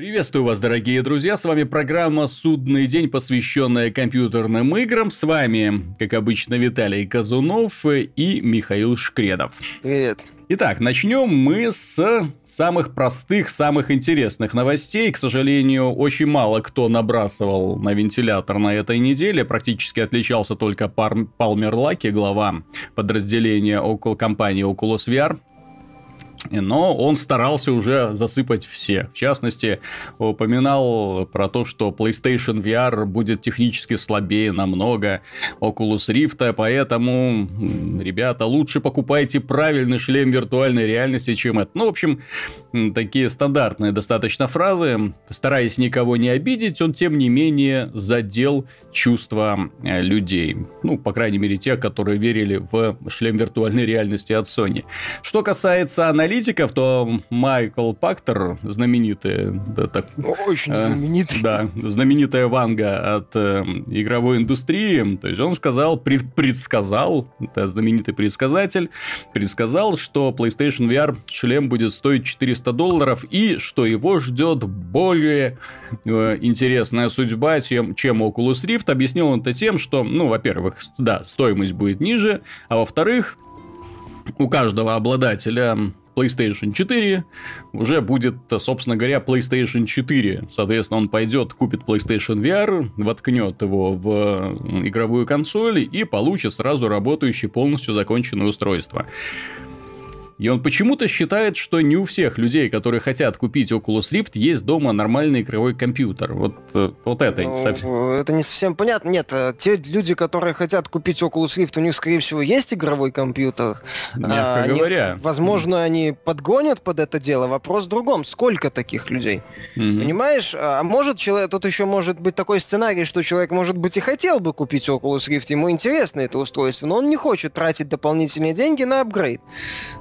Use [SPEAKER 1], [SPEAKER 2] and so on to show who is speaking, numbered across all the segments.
[SPEAKER 1] Приветствую вас, дорогие друзья, с вами программа «Судный день», посвященная компьютерным играм. С вами, как обычно, Виталий Казунов и Михаил Шкредов.
[SPEAKER 2] Привет.
[SPEAKER 1] Итак, начнем мы с самых простых, самых интересных новостей. К сожалению, очень мало кто набрасывал на вентилятор на этой неделе. Практически отличался только Палмер Лаки, глава подразделения около компании Oculus VR но он старался уже засыпать все. В частности, упоминал про то, что PlayStation VR будет технически слабее намного Oculus Rift, поэтому, ребята, лучше покупайте правильный шлем виртуальной реальности, чем это. Ну, в общем, такие стандартные достаточно фразы. Стараясь никого не обидеть, он, тем не менее, задел чувства э, людей. Ну, по крайней мере, тех, которые верили в шлем виртуальной реальности от Sony. Что касается аналитиков, то Майкл Пактер, знаменитый... Да, так,
[SPEAKER 2] Очень э, знаменитый.
[SPEAKER 1] Да, знаменитая Ванга от э, игровой индустрии. То есть, он сказал, пред, предсказал, это знаменитый предсказатель, предсказал, что PlayStation VR шлем будет стоить 400 долларов и что его ждет более э, интересная судьба, чем, чем Oculus Rift. Объяснил он это тем, что, ну, во-первых, да, стоимость будет ниже, а во-вторых, у каждого обладателя PlayStation 4, уже будет, собственно говоря, PlayStation 4. Соответственно, он пойдет, купит PlayStation VR, воткнет его в игровую консоль и получит сразу работающее полностью законченное устройство. И он почему-то считает, что не у всех людей, которые хотят купить Oculus Rift, есть дома нормальный игровой компьютер. Вот, э, вот это
[SPEAKER 2] ну, совсем... Это не совсем понятно. Нет, э, те люди, которые хотят купить Oculus Rift, у них, скорее всего, есть игровой компьютер.
[SPEAKER 1] Мягко а, говоря.
[SPEAKER 2] Они, возможно, они подгонят под это дело. Вопрос в другом. Сколько таких людей? Mm-hmm. Понимаешь? А, а может, человек, тут еще может быть такой сценарий, что человек, может быть, и хотел бы купить Oculus Rift, ему интересно это устройство, но он не хочет тратить дополнительные деньги на апгрейд.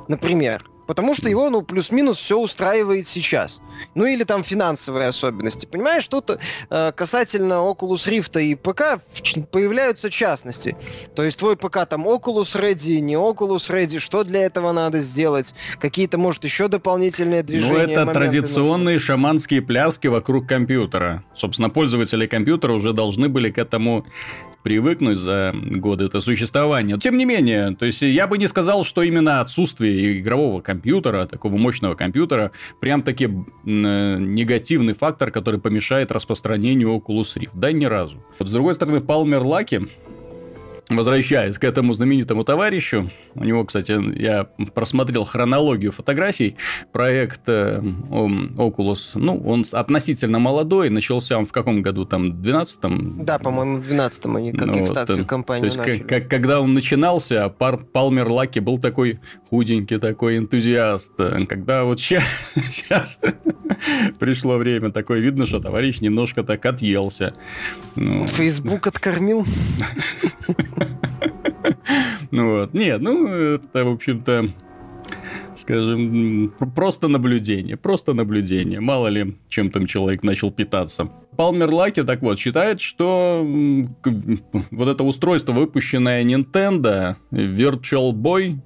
[SPEAKER 2] Например, например. Потому что его, ну, плюс-минус все устраивает сейчас. Ну, или там финансовые особенности. Понимаешь, тут э, касательно Oculus Rift и ПК появляются частности. То есть твой ПК там Oculus Ready, не Oculus Ready, что для этого надо сделать? Какие-то, может, еще дополнительные движения?
[SPEAKER 1] Ну, это традиционные нужны. шаманские пляски вокруг компьютера. Собственно, пользователи компьютера уже должны были к этому привыкнуть за годы это существования. Тем не менее, то есть я бы не сказал, что именно отсутствие игрового компьютера, такого мощного компьютера, прям таки негативный фактор, который помешает распространению Oculus Rift. Да, ни разу. Вот, с другой стороны, Palmer Lucky Возвращаясь к этому знаменитому товарищу, у него, кстати, я просмотрел хронологию фотографий, проект э, Oculus, ну, он относительно молодой, начался он в каком году, там, 12-м?
[SPEAKER 2] Да, по-моему, в 12-м они как ну, экстакцию компанию
[SPEAKER 1] То есть, как, когда он начинался, Пар, Палмер Лаки был такой худенький, такой энтузиаст. Когда вот сейчас, сейчас пришло время, такое видно, что товарищ немножко так отъелся.
[SPEAKER 2] Ну... Фейсбук откормил.
[SPEAKER 1] Ну вот. Нет, ну, это, в общем-то, скажем, просто наблюдение, просто наблюдение. Мало ли, чем там человек начал питаться. Палмер Лаки, так вот, считает, что вот это устройство, выпущенное Nintendo, Virtual Boy,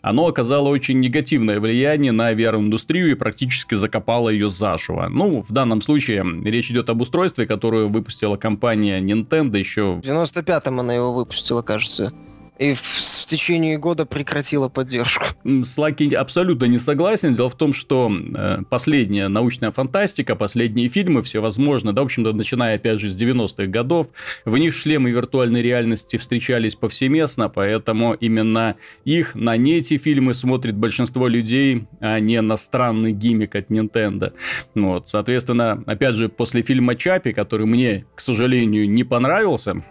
[SPEAKER 1] оно оказало очень негативное влияние на VR-индустрию и практически закопало ее заживо. Ну, в данном случае речь идет об устройстве, которое выпустила компания Nintendo еще...
[SPEAKER 2] В 95-м она его выпустила, кажется и в, в течение года прекратила поддержку.
[SPEAKER 1] С абсолютно не согласен. Дело в том, что э, последняя научная фантастика, последние фильмы всевозможные, да, в общем-то, начиная, опять же, с 90-х годов, в них шлемы виртуальной реальности встречались повсеместно, поэтому именно их, на не эти фильмы смотрит большинство людей, а не на странный гиммик от Nintendo. Вот, соответственно, опять же, после фильма Чапи, который мне, к сожалению, не понравился,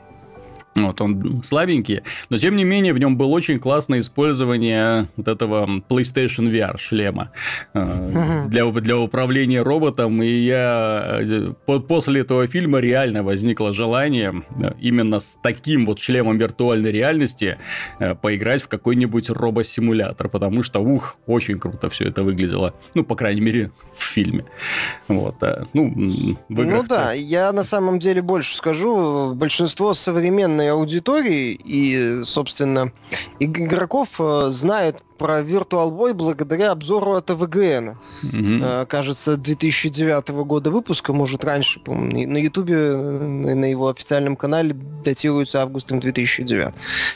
[SPEAKER 1] вот он слабенький, но тем не менее в нем было очень классное использование вот этого PlayStation VR шлема э, для, для управления роботом. И я э, после этого фильма реально возникло желание э, именно с таким вот шлемом виртуальной реальности поиграть в какой-нибудь робосимулятор, потому что, ух, очень круто все это выглядело. Ну, по крайней мере, в фильме. Вот,
[SPEAKER 2] ну, в ну да, я на самом деле больше скажу. Большинство современных реальной аудитории, и, собственно, игроков э, знают про Virtual Boy благодаря обзору от АВГН. Mm-hmm. Кажется, 2009 года выпуска, может, раньше, по-моему, на Ютубе, э, на его официальном канале датируется августом 2009.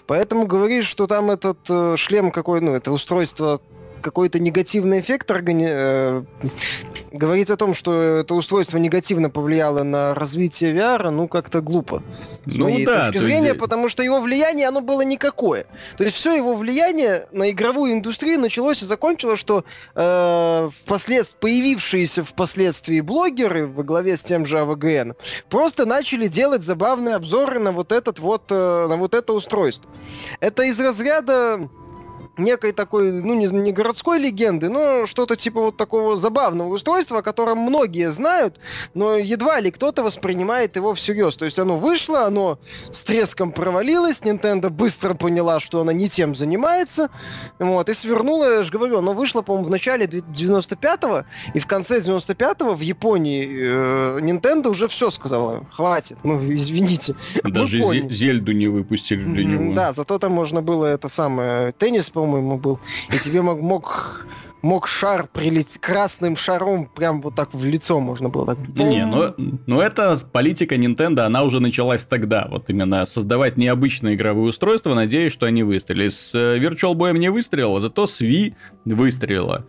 [SPEAKER 2] Поэтому говоришь, что там этот э, шлем какой, ну, это устройство какой-то негативный эффект органи... э, говорить о том, что это устройство негативно повлияло на развитие VR, ну как-то глупо. С ну, моей да, точки зрения, есть... потому что его влияние, оно было никакое. То есть все его влияние на игровую индустрию началось и закончилось, что э, впослед... появившиеся впоследствии блогеры во главе с тем же АВГН просто начали делать забавные обзоры на вот этот вот, э, на вот это устройство. Это из разряда некой такой, ну, не, не городской легенды, но что-то типа вот такого забавного устройства, о котором многие знают, но едва ли кто-то воспринимает его всерьез. То есть оно вышло, оно с треском провалилось, Nintendo быстро поняла, что она не тем занимается, вот, и свернула, я же говорю, оно вышло, по-моему, в начале 95-го, и в конце 95-го в Японии э, Nintendo уже все сказала, хватит, ну, извините.
[SPEAKER 1] Даже Зельду не выпустили для него.
[SPEAKER 2] Да, зато там можно было это самое, теннис, по по-моему, был. И тебе мог, мог мог шар прилететь красным шаром прям вот так в лицо можно было так.
[SPEAKER 1] Не, ну, ну это политика Nintendo, она уже началась тогда. Вот именно создавать необычные игровые устройства, надеюсь, что они выстрелили. С э, Virtual Boy не выстрелила, зато с Wii выстрелила.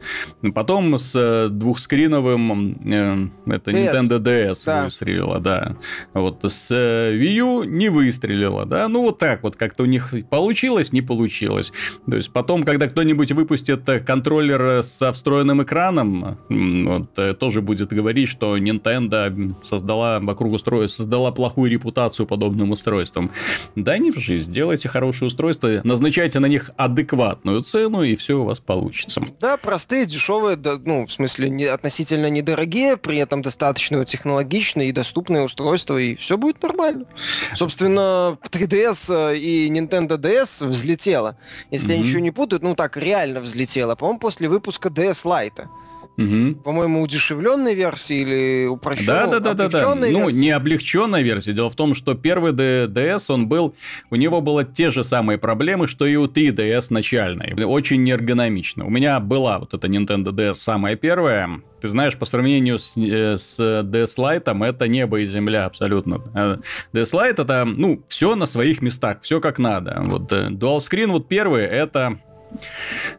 [SPEAKER 1] Потом с э, двухскриновым э, это DS. Nintendo DS да. выстрелила, да. Вот с э, Wii U не выстрелила, да. Ну вот так вот как-то у них получилось, не получилось. То есть потом, когда кто-нибудь выпустит контроллер со встроенным экраном вот, э, тоже будет говорить, что Nintendo создала вокруг устройства, создала плохую репутацию подобным устройствам. Да не в жизнь, сделайте хорошее устройство, назначайте на них адекватную цену, и все у вас получится.
[SPEAKER 2] Да, простые, дешевые, да, ну, в смысле, не, относительно недорогие, при этом достаточно технологичные и доступные устройства, и все будет нормально. Собственно, 3DS э, и Nintendo DS взлетело. Если mm-hmm. я ничего не путаю, ну так, реально взлетело. По-моему, после выпуска выпуска DS Lite. Угу. По-моему, удешевленной версии или упрощенной?
[SPEAKER 1] Да, да, да, да, да. Ну, не облегченная версия. Дело в том, что первый DS, он был, у него было те же самые проблемы, что и у 3DS начальной. Очень неэргономично. У меня была вот эта Nintendo DS самая первая. Ты знаешь, по сравнению с, э, с DS Lite, это небо и земля абсолютно. DS э, Lite это, ну, все на своих местах, все как надо. Вот э, Dual Screen вот первый, это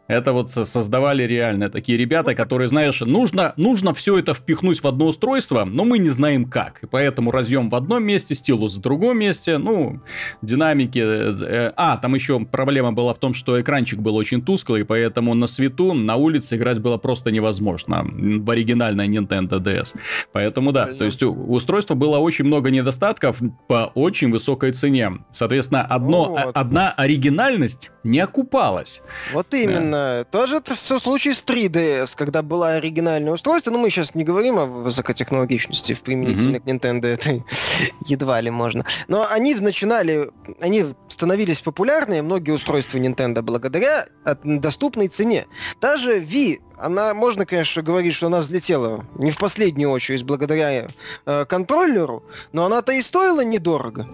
[SPEAKER 1] это вот создавали реально такие ребята, которые, знаешь, нужно, нужно все это впихнуть в одно устройство, но мы не знаем как. И поэтому разъем в одном месте, стилус в другом месте, ну, динамики. Э, а, там еще проблема была в том, что экранчик был очень тусклый, поэтому на свету, на улице играть было просто невозможно в оригинальной Nintendo DS. Поэтому да, то есть у устройства было очень много недостатков по очень высокой цене. Соответственно, одно, вот. одна оригинальность не окупалась.
[SPEAKER 2] Вот именно. Да. Тоже это все случай с 3DS, когда было оригинальное устройство. Но ну, мы сейчас не говорим о высокотехнологичности в применительно mm-hmm. к Nintendo, это едва ли можно. Но они начинали, они становились популярны, многие устройства Nintendo, благодаря доступной цене. Даже Wii она, можно, конечно, говорить, что она взлетела не в последнюю очередь благодаря э, контроллеру, но она-то и стоила недорого.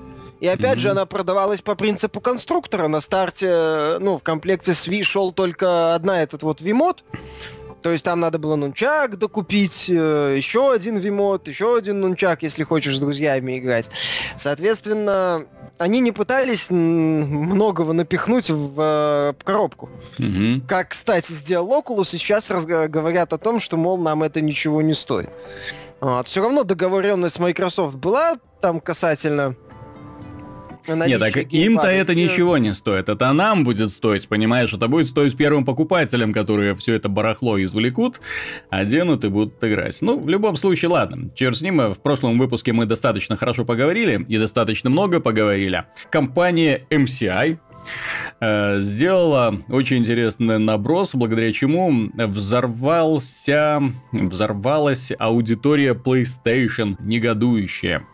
[SPEAKER 2] И опять mm-hmm. же, она продавалась по принципу конструктора. На старте, ну, в комплекте с Wii шел только одна этот вот Вимод. То есть там надо было нунчак докупить, э, еще один вимод, еще один нунчак, если хочешь с друзьями играть. Соответственно, они не пытались многого напихнуть в э, коробку. Mm-hmm. Как, кстати, сделал Oculus, и сейчас говорят о том, что, мол, нам это ничего не стоит. Вот. Все равно договоренность Microsoft была там касательно
[SPEAKER 1] нет, так им-то это ничего не стоит. Это нам будет стоить, понимаешь? Это будет стоить первым покупателям, которые все это барахло извлекут, оденут и будут играть. Ну, в любом случае, ладно. Черт с ним, в прошлом выпуске мы достаточно хорошо поговорили и достаточно много поговорили. Компания MCI, э, сделала очень интересный наброс, благодаря чему взорвался, взорвалась аудитория PlayStation негодующая.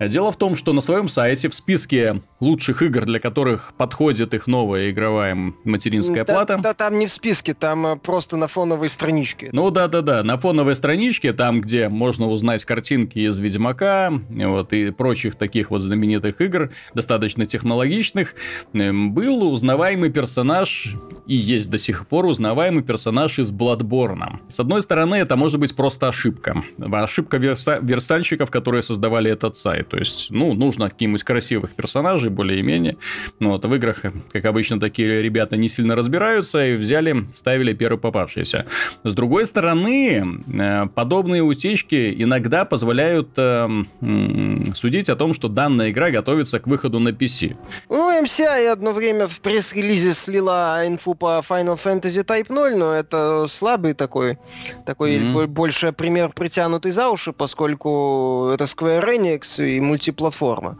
[SPEAKER 1] Дело в том, что на своем сайте в списке лучших игр, для которых подходит их новая игровая материнская
[SPEAKER 2] да,
[SPEAKER 1] плата.
[SPEAKER 2] Да, там не в списке, там э, просто на фоновой страничке.
[SPEAKER 1] Ну да, да, да, на фоновой страничке, там, где можно узнать картинки из Ведьмака, вот и прочих таких вот знаменитых игр, достаточно технологичных, эм, был узнаваемый персонаж и есть до сих пор узнаваемый персонаж из Bloodborne. С одной стороны, это может быть просто ошибка. Ошибка верста- верстальщиков, которые создавали этот сайт. То есть, ну, нужно каких-нибудь красивых персонажей, более-менее. Ну, вот в играх, как обычно, такие ребята не сильно разбираются и взяли, ставили первый попавшийся. С другой стороны, э, подобные утечки иногда позволяют э, судить о том, что данная игра готовится к выходу на PC.
[SPEAKER 2] Ну, MCI одно время в пресс-релизе слила инфу по Final Fantasy Type 0, но это слабый такой, такой mm-hmm. больше пример притянутый за уши, поскольку это Square Enix и мультиплатформа,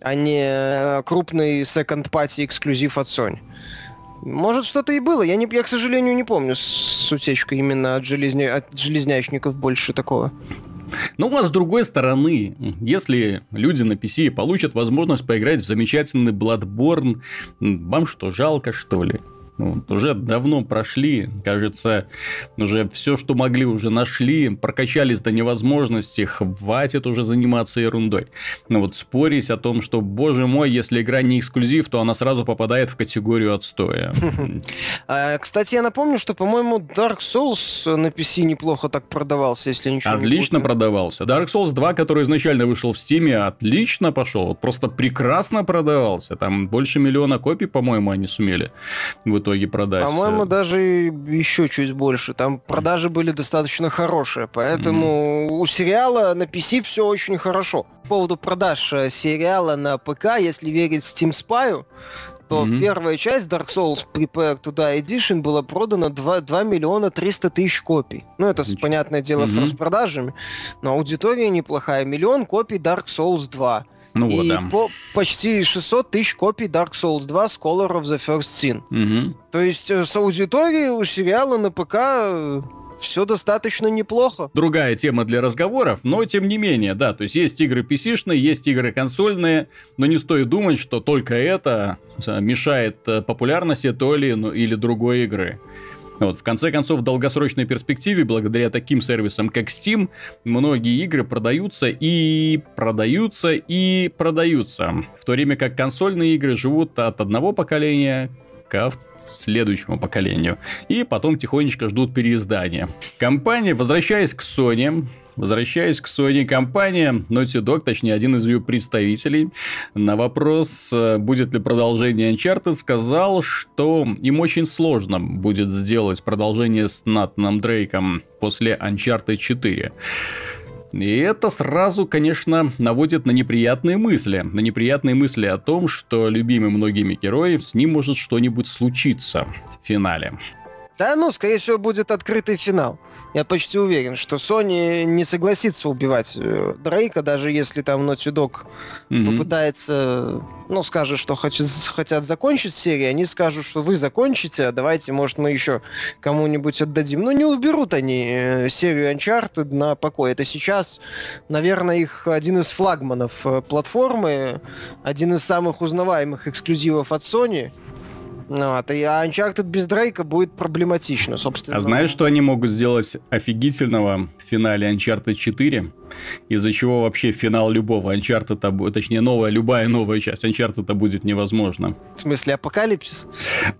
[SPEAKER 2] а не э, крупный party эксклюзив от Sony. Может, что-то и было. Я, не, я, к сожалению, не помню с утечкой именно от, железня, от железнячников больше такого.
[SPEAKER 1] Ну, а с другой стороны, если люди на PC получат возможность поиграть в замечательный Bloodborne, вам что, жалко, что ли? Ну, уже давно прошли, кажется, уже все, что могли, уже нашли, прокачались до невозможности, хватит уже заниматься ерундой. Ну вот спорить о том, что, боже мой, если игра не эксклюзив, то она сразу попадает в категорию отстоя.
[SPEAKER 2] А, кстати, я напомню, что, по-моему, Dark Souls на PC неплохо так продавался, если ничего
[SPEAKER 1] Отлично продавался. Dark Souls 2, который изначально вышел в Steam, отлично пошел, просто прекрасно продавался. Там больше миллиона копий, по-моему, они сумели в итоге продать.
[SPEAKER 2] По-моему, даже еще чуть больше. Там продажи были достаточно хорошие, поэтому mm-hmm. у сериала на PC все очень хорошо. По поводу продаж э, сериала на ПК, если верить Steam Spy, то mm-hmm. первая часть Dark Souls Prepare to Die Edition была продана 2, 2 миллиона 300 тысяч копий. Ну, это, Ничего. понятное дело, mm-hmm. с распродажами, но аудитория неплохая. Миллион копий Dark Souls 2. Ну и вот, да. по почти 600 тысяч копий Dark Souls 2 Scholar of the First Sin. Угу. То есть э, с аудиторией у сериала на ПК э, все достаточно неплохо.
[SPEAKER 1] Другая тема для разговоров, но тем не менее, да, то есть есть игры PC-шные, есть игры консольные, но не стоит думать, что только это э, мешает популярности той или другой игры. Вот, в конце концов, в долгосрочной перспективе, благодаря таким сервисам, как Steam, многие игры продаются и продаются и продаются. В то время как консольные игры живут от одного поколения к следующему поколению. И потом тихонечко ждут переиздания. Компания, возвращаясь к Sony, Возвращаясь к Sony компания, Naughty Dog, точнее один из ее представителей, на вопрос, э, будет ли продолжение Uncharted, сказал, что им очень сложно будет сделать продолжение с Натаном Дрейком после Uncharted 4. И это сразу, конечно, наводит на неприятные мысли. На неприятные мысли о том, что любимый многими герой, с ним может что-нибудь случиться в финале.
[SPEAKER 2] Да, ну, скорее всего, будет открытый финал. Я почти уверен, что Sony не согласится убивать э, Дрейка, даже если там Naughty Dog mm-hmm. попытается, ну, скажет, что хочет, хотят закончить серию, они скажут, что вы закончите, а давайте, может, мы еще кому-нибудь отдадим. Ну, не уберут они э, серию Uncharted на покой. Это сейчас, наверное, их один из флагманов э, платформы, один из самых узнаваемых эксклюзивов от Sony — вот, и Uncharted без Дрейка будет проблематично, собственно.
[SPEAKER 1] А знаешь, что они могут сделать офигительного в финале Uncharted 4? Из-за чего вообще финал любого Uncharted, точнее, новая, любая новая часть Uncharted будет невозможно.
[SPEAKER 2] В смысле, апокалипсис?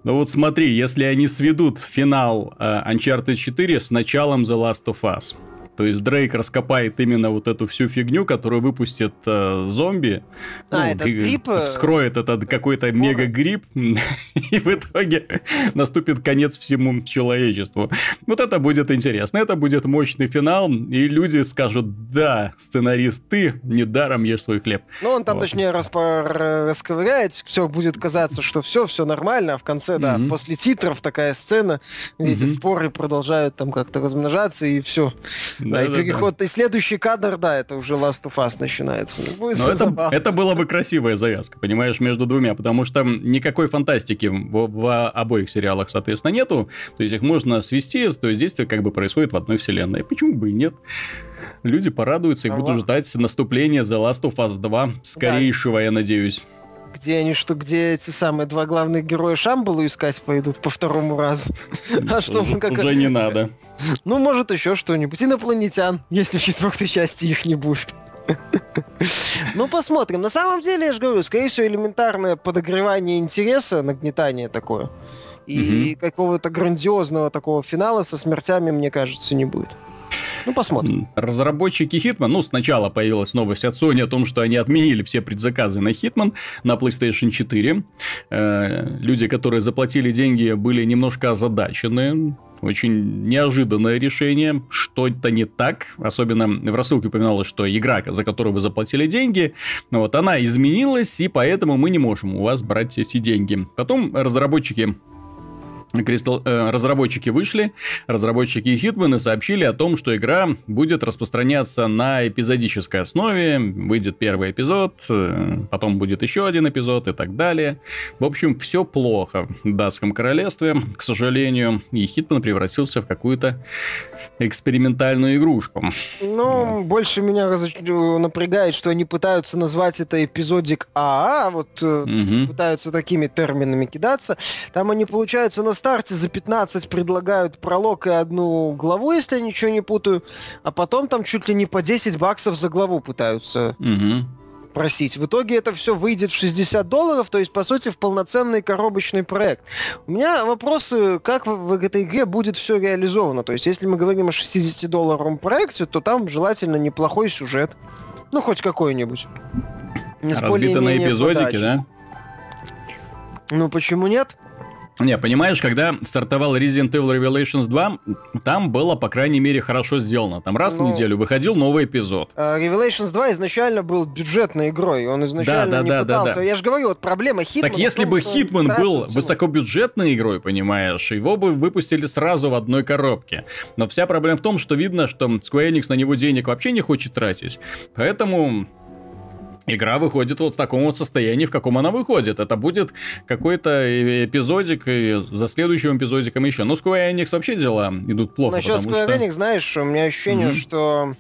[SPEAKER 1] Ну вот смотри, если они сведут финал uh, Uncharted 4 с началом The Last of Us, то есть Дрейк раскопает именно вот эту всю фигню, которую выпустит э, зомби.
[SPEAKER 2] А, ну, это грипп? Э,
[SPEAKER 1] вскроет этот какой-то мега-грипп, и в итоге наступит конец всему человечеству. Вот это будет интересно, это будет мощный финал, и люди скажут, да, сценарист, ты недаром ешь свой хлеб.
[SPEAKER 2] Ну, он там, вот. точнее, расковыряет, все будет казаться, что все, все нормально, а в конце, да, mm-hmm. после титров такая сцена, эти mm-hmm. споры продолжают там как-то размножаться, и все Да, и переход, и следующий кадр, да, это уже Last of Us начинается.
[SPEAKER 1] Ну, Но это, это была бы красивая завязка, понимаешь, между двумя, потому что никакой фантастики в, в обоих сериалах, соответственно, нету. То есть их можно свести, то есть действие как бы происходит в одной вселенной. Почему бы и нет? Люди порадуются и а будут ждать наступления The Last of Us 2 скорейшего, да. я надеюсь
[SPEAKER 2] где они, что где эти самые два главных героя Шамбалу искать пойдут по второму разу.
[SPEAKER 1] А что мы как... Уже не надо.
[SPEAKER 2] Ну, может, еще что-нибудь. Инопланетян, если четвертой части их не будет. Ну, посмотрим. На самом деле, я же говорю, скорее всего, элементарное подогревание интереса, нагнетание такое. И какого-то грандиозного такого финала со смертями, мне кажется, не будет. Ну, посмотрим.
[SPEAKER 1] Разработчики Hitman, ну, сначала появилась новость от Sony о том, что они отменили все предзаказы на Hitman на PlayStation 4. Э, люди, которые заплатили деньги, были немножко озадачены. Очень неожиданное решение, что-то не так. Особенно в рассылке упоминалось, что игра, за которую вы заплатили деньги, вот она изменилась, и поэтому мы не можем у вас брать эти деньги. Потом разработчики Crystal, э, разработчики вышли, разработчики Hitman и сообщили о том, что игра будет распространяться на эпизодической основе. Выйдет первый эпизод, э, потом будет еще один эпизод и так далее. В общем, все плохо в датском королевстве, к сожалению. И Hitman превратился в какую-то экспериментальную игрушку.
[SPEAKER 2] Ну, вот. больше меня раз... напрягает, что они пытаются назвать это эпизодик АА, вот угу. пытаются такими терминами кидаться. Там они, получается, на старте за 15 предлагают пролог и одну главу, если я ничего не путаю, а потом там чуть ли не по 10 баксов за главу пытаются. Угу просить. В итоге это все выйдет в 60 долларов, то есть, по сути, в полноценный коробочный проект. У меня вопросы, как в, в этой игре будет все реализовано. То есть, если мы говорим о 60-долларовом проекте, то там желательно неплохой сюжет. Ну, хоть какой-нибудь.
[SPEAKER 1] Разбито на эпизодики, подачи. да?
[SPEAKER 2] Ну, почему нет?
[SPEAKER 1] Не, понимаешь, когда стартовал Resident Evil Revelations 2, там было, по крайней мере, хорошо сделано. Там раз ну, в неделю выходил новый эпизод.
[SPEAKER 2] Uh, Revelations 2 изначально был бюджетной игрой. Он изначально да, да, не да, пытался... Да, да. Я же говорю, вот проблема Хитмана...
[SPEAKER 1] Так если том, бы Хитман был цену. высокобюджетной игрой, понимаешь, его бы выпустили сразу в одной коробке. Но вся проблема в том, что видно, что Square Enix на него денег вообще не хочет тратить. Поэтому игра выходит вот в таком вот состоянии, в каком она выходит. Это будет какой-то эпизодик, и за следующим эпизодиком еще. Ну, Square Enix вообще дела идут плохо.
[SPEAKER 2] Насчет Square что... Enix, знаешь, у меня ощущение, mm-hmm. что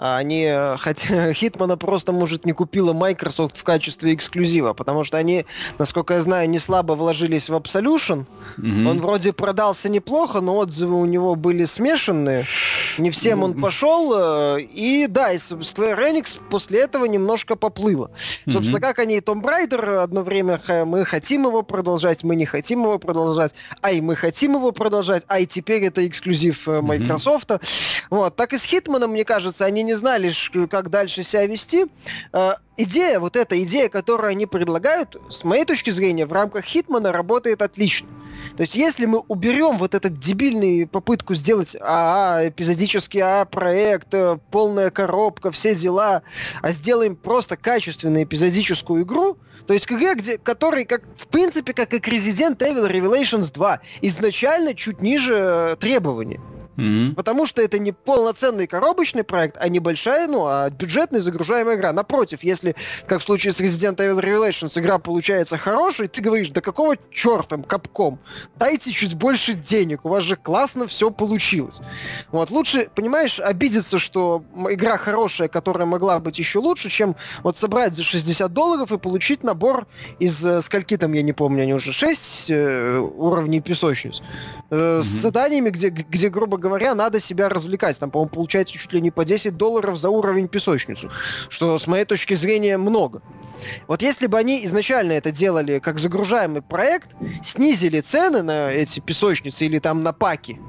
[SPEAKER 2] они, э, хотя Хитмана просто, может, не купила Microsoft в качестве эксклюзива, потому что они, насколько я знаю, не слабо вложились в Absolution. Mm-hmm. Он вроде продался неплохо, но отзывы у него были смешанные. Не всем он пошел. Э, и да, и Square Enix после этого немножко поплыло. Собственно, как они и Tomb Raider одно время мы хотим его продолжать, мы не хотим его продолжать, ай, мы хотим его продолжать, ай, теперь это эксклюзив э, Microsoft. Вот, так и с Хитманом, мне кажется, они не знали, как дальше себя вести. Э, идея, вот эта идея, которую они предлагают, с моей точки зрения, в рамках Хитмана работает отлично. То есть, если мы уберем вот этот дебильный попытку сделать АА, эпизодический АА-проект, э, полная коробка, все дела, а сделаем просто качественную эпизодическую игру, то есть КГ, где, который, как, в принципе, как и Resident Evil Revelations 2, изначально чуть ниже э, требований. Mm-hmm. Потому что это не полноценный коробочный проект, а небольшая, ну, а бюджетная загружаемая игра. Напротив, если, как в случае с Resident Evil Revelations, игра получается хорошей, ты говоришь, да какого черта, капком? Дайте чуть больше денег, у вас же классно все получилось. Вот, лучше, понимаешь, обидеться, что игра хорошая, которая могла быть еще лучше, чем вот собрать за 60 долларов и получить набор из э, скольки там, я не помню, они уже 6 э, уровней песочниц. Э, mm-hmm. С заданиями, где, где, грубо говоря, надо себя развлекать. Там, по-моему, получается чуть ли не по 10 долларов за уровень песочницу, что, с моей точки зрения, много. Вот если бы они изначально это делали как загружаемый проект, снизили цены на эти песочницы или там на паки,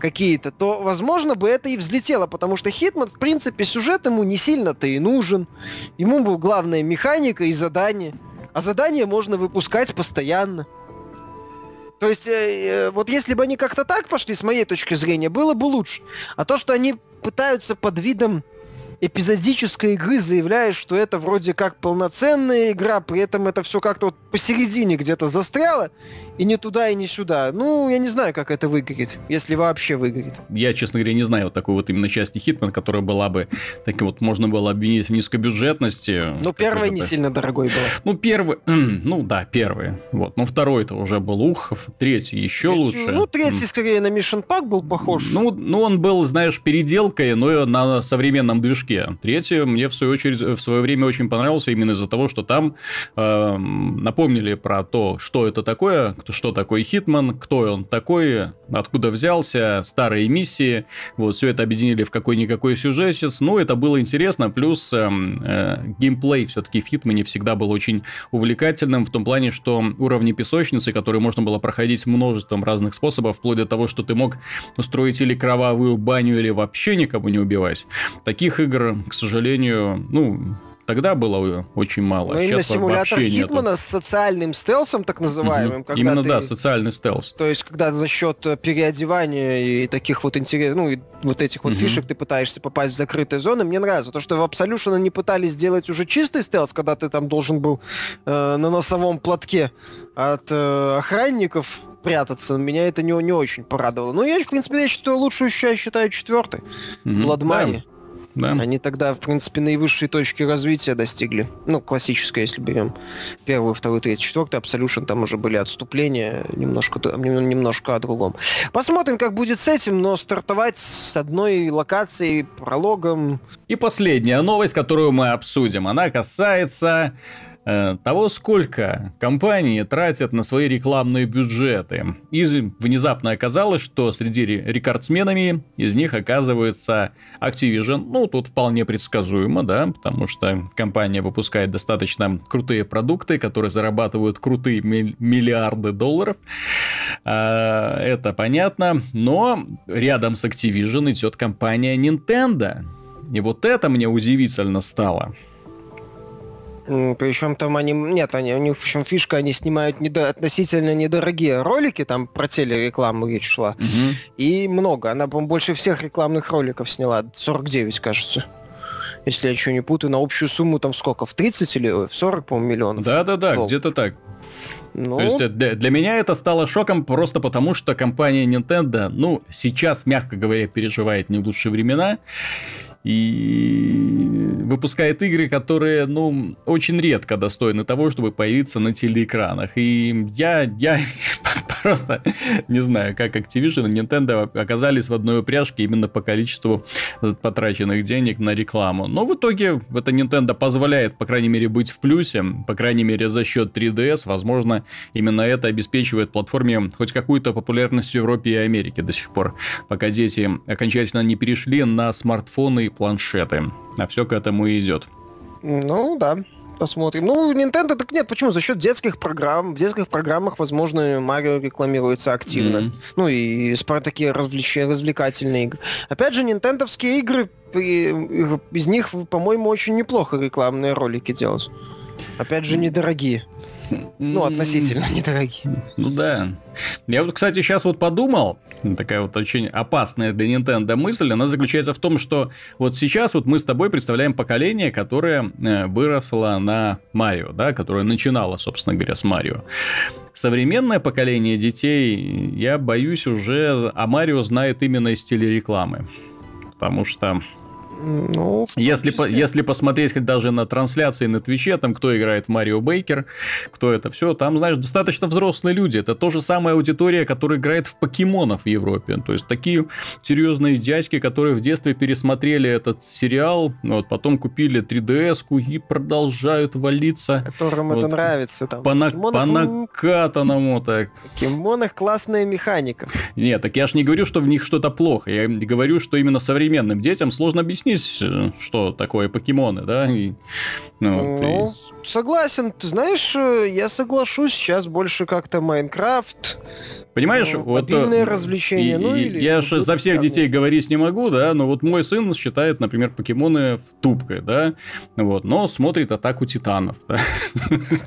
[SPEAKER 2] какие-то, то, возможно, бы это и взлетело, потому что Хитман, в принципе, сюжет ему не сильно-то и нужен. Ему бы главная механика и задание. А задание можно выпускать постоянно. То есть, э, э, вот если бы они как-то так пошли, с моей точки зрения, было бы лучше. А то, что они пытаются под видом эпизодической игры заявляют, что это вроде как полноценная игра, при этом это все как-то вот посередине где-то застряло, и не туда, и не сюда. Ну, я не знаю, как это выгорит, если вообще выгорит.
[SPEAKER 1] Я, честно говоря, не знаю вот такой вот именно части Хитман, которая была бы, так вот, можно было обвинить в низкобюджетности.
[SPEAKER 2] Ну, первая не сильно дорогой была.
[SPEAKER 1] Ну, первый, ну да, первый. Вот. Но второй-то уже был Ухов, третий еще третий, лучше.
[SPEAKER 2] Ну, третий скорее на Mission Pack был похож.
[SPEAKER 1] Ну, ну, он был, знаешь, переделкой, но на современном движке. Третий мне, в свою очередь, в свое время очень понравился именно из-за того, что там э, напомнили про то, что это такое, что такое Хитман, кто он такой, откуда взялся, старые миссии. Вот, все это объединили в какой-никакой сюжетец. Ну, это было интересно. Плюс э, э, геймплей все-таки в Хитмане всегда был очень увлекательным в том плане, что уровни песочницы, которые можно было проходить множеством разных способов, вплоть до того, что ты мог устроить или кровавую баню, или вообще никого не убивать. Таких игр, к сожалению, ну, Тогда было очень мало. Но
[SPEAKER 2] именно симулятор Хитмана нету. с социальным стелсом, так называемым.
[SPEAKER 1] Угу. Именно, ты... да, социальный стелс.
[SPEAKER 2] То есть, когда за счет э, переодевания и таких вот интересных, ну, и вот этих вот угу. фишек ты пытаешься попасть в закрытые зоны, мне нравится. То, что в Absolution они пытались сделать уже чистый стелс, когда ты там должен был э, на носовом платке от э, охранников прятаться. Меня это не, не очень порадовало. Но я, в принципе, я считаю, лучшую я считаю четвертый. Угу. Blood Да. Да. Они тогда, в принципе, наивысшие точки развития достигли. Ну, классическое, если берем первую, вторую, третью, четвертую. Absolution там уже были отступления, немножко, немножко о другом. Посмотрим, как будет с этим, но стартовать с одной локацией, прологом...
[SPEAKER 1] И последняя новость, которую мы обсудим, она касается того, сколько компании тратят на свои рекламные бюджеты. И внезапно оказалось, что среди рекордсменами из них оказывается Activision. Ну, тут вполне предсказуемо, да, потому что компания выпускает достаточно крутые продукты, которые зарабатывают крутые миллиарды долларов. А, это понятно, но рядом с Activision идет компания Nintendo. И вот это мне удивительно стало.
[SPEAKER 2] Причем там они... Нет, они, у них общем фишка, они снимают недо... относительно недорогие ролики, там про телерекламу речь шла. Угу. И много. Она, по больше всех рекламных роликов сняла. 49, кажется. Если я еще не путаю, на общую сумму там сколько? В 30 или в 40, по-моему, миллионов?
[SPEAKER 1] Да-да-да, где-то так. Ну... То есть э, для, для меня это стало шоком просто потому, что компания Nintendo, ну, сейчас, мягко говоря, переживает не лучшие времена и выпускает игры, которые, ну, очень редко достойны того, чтобы появиться на телеэкранах. И я, я просто не знаю, как Activision и Nintendo оказались в одной упряжке именно по количеству потраченных денег на рекламу. Но в итоге это Nintendo позволяет, по крайней мере, быть в плюсе, по крайней мере, за счет 3DS. Возможно, именно это обеспечивает платформе хоть какую-то популярность в Европе и Америке до сих пор, пока дети окончательно не перешли на смартфоны планшеты. А все к этому и идет.
[SPEAKER 2] Ну да, посмотрим. Ну, Nintendo так нет, почему? За счет детских программ. В детских программах, возможно, Марио рекламируется активно. Mm-hmm. Ну и такие развлеч... развлекательные игры. Опять же, нинтендовские игры, из них, по-моему, очень неплохо рекламные ролики делать. Опять же, недорогие. Ну, относительно недорогие.
[SPEAKER 1] Ну да. Я вот, кстати, сейчас вот подумал, такая вот очень опасная для Nintendo мысль, она заключается в том, что вот сейчас вот мы с тобой представляем поколение, которое э, выросло на Марио, да, которое начинало, собственно говоря, с Марио. Современное поколение детей, я боюсь, уже о Марио знает именно из телерекламы. Потому что ну, если, по, если посмотреть хоть даже на трансляции на Твиче, там кто играет в Марио Бейкер, кто это все, там, знаешь, достаточно взрослые люди. Это то же самая аудитория, которая играет в покемонов в Европе. То есть такие серьезные дядьки, которые в детстве пересмотрели этот сериал, вот, потом купили 3DS-ку и продолжают валиться.
[SPEAKER 2] Которым вот, это нравится. Там,
[SPEAKER 1] по, на, по накатанному так.
[SPEAKER 2] В покемонах классная механика.
[SPEAKER 1] Нет, так я ж не говорю, что в них что-то плохо. Я говорю, что именно современным детям сложно объяснить, объяснить, э, что такое покемоны, да? И,
[SPEAKER 2] ну, ну и... согласен. Ты знаешь, э, я соглашусь, сейчас больше как-то Майнкрафт,
[SPEAKER 1] Понимаешь, ну, вот...
[SPEAKER 2] Мобильное э, развлечение, ну или...
[SPEAKER 1] Я же за всех детей говорить не могу, да, но вот мой сын считает, например, покемоны тупкой, да, вот, но смотрит «Атаку титанов», да.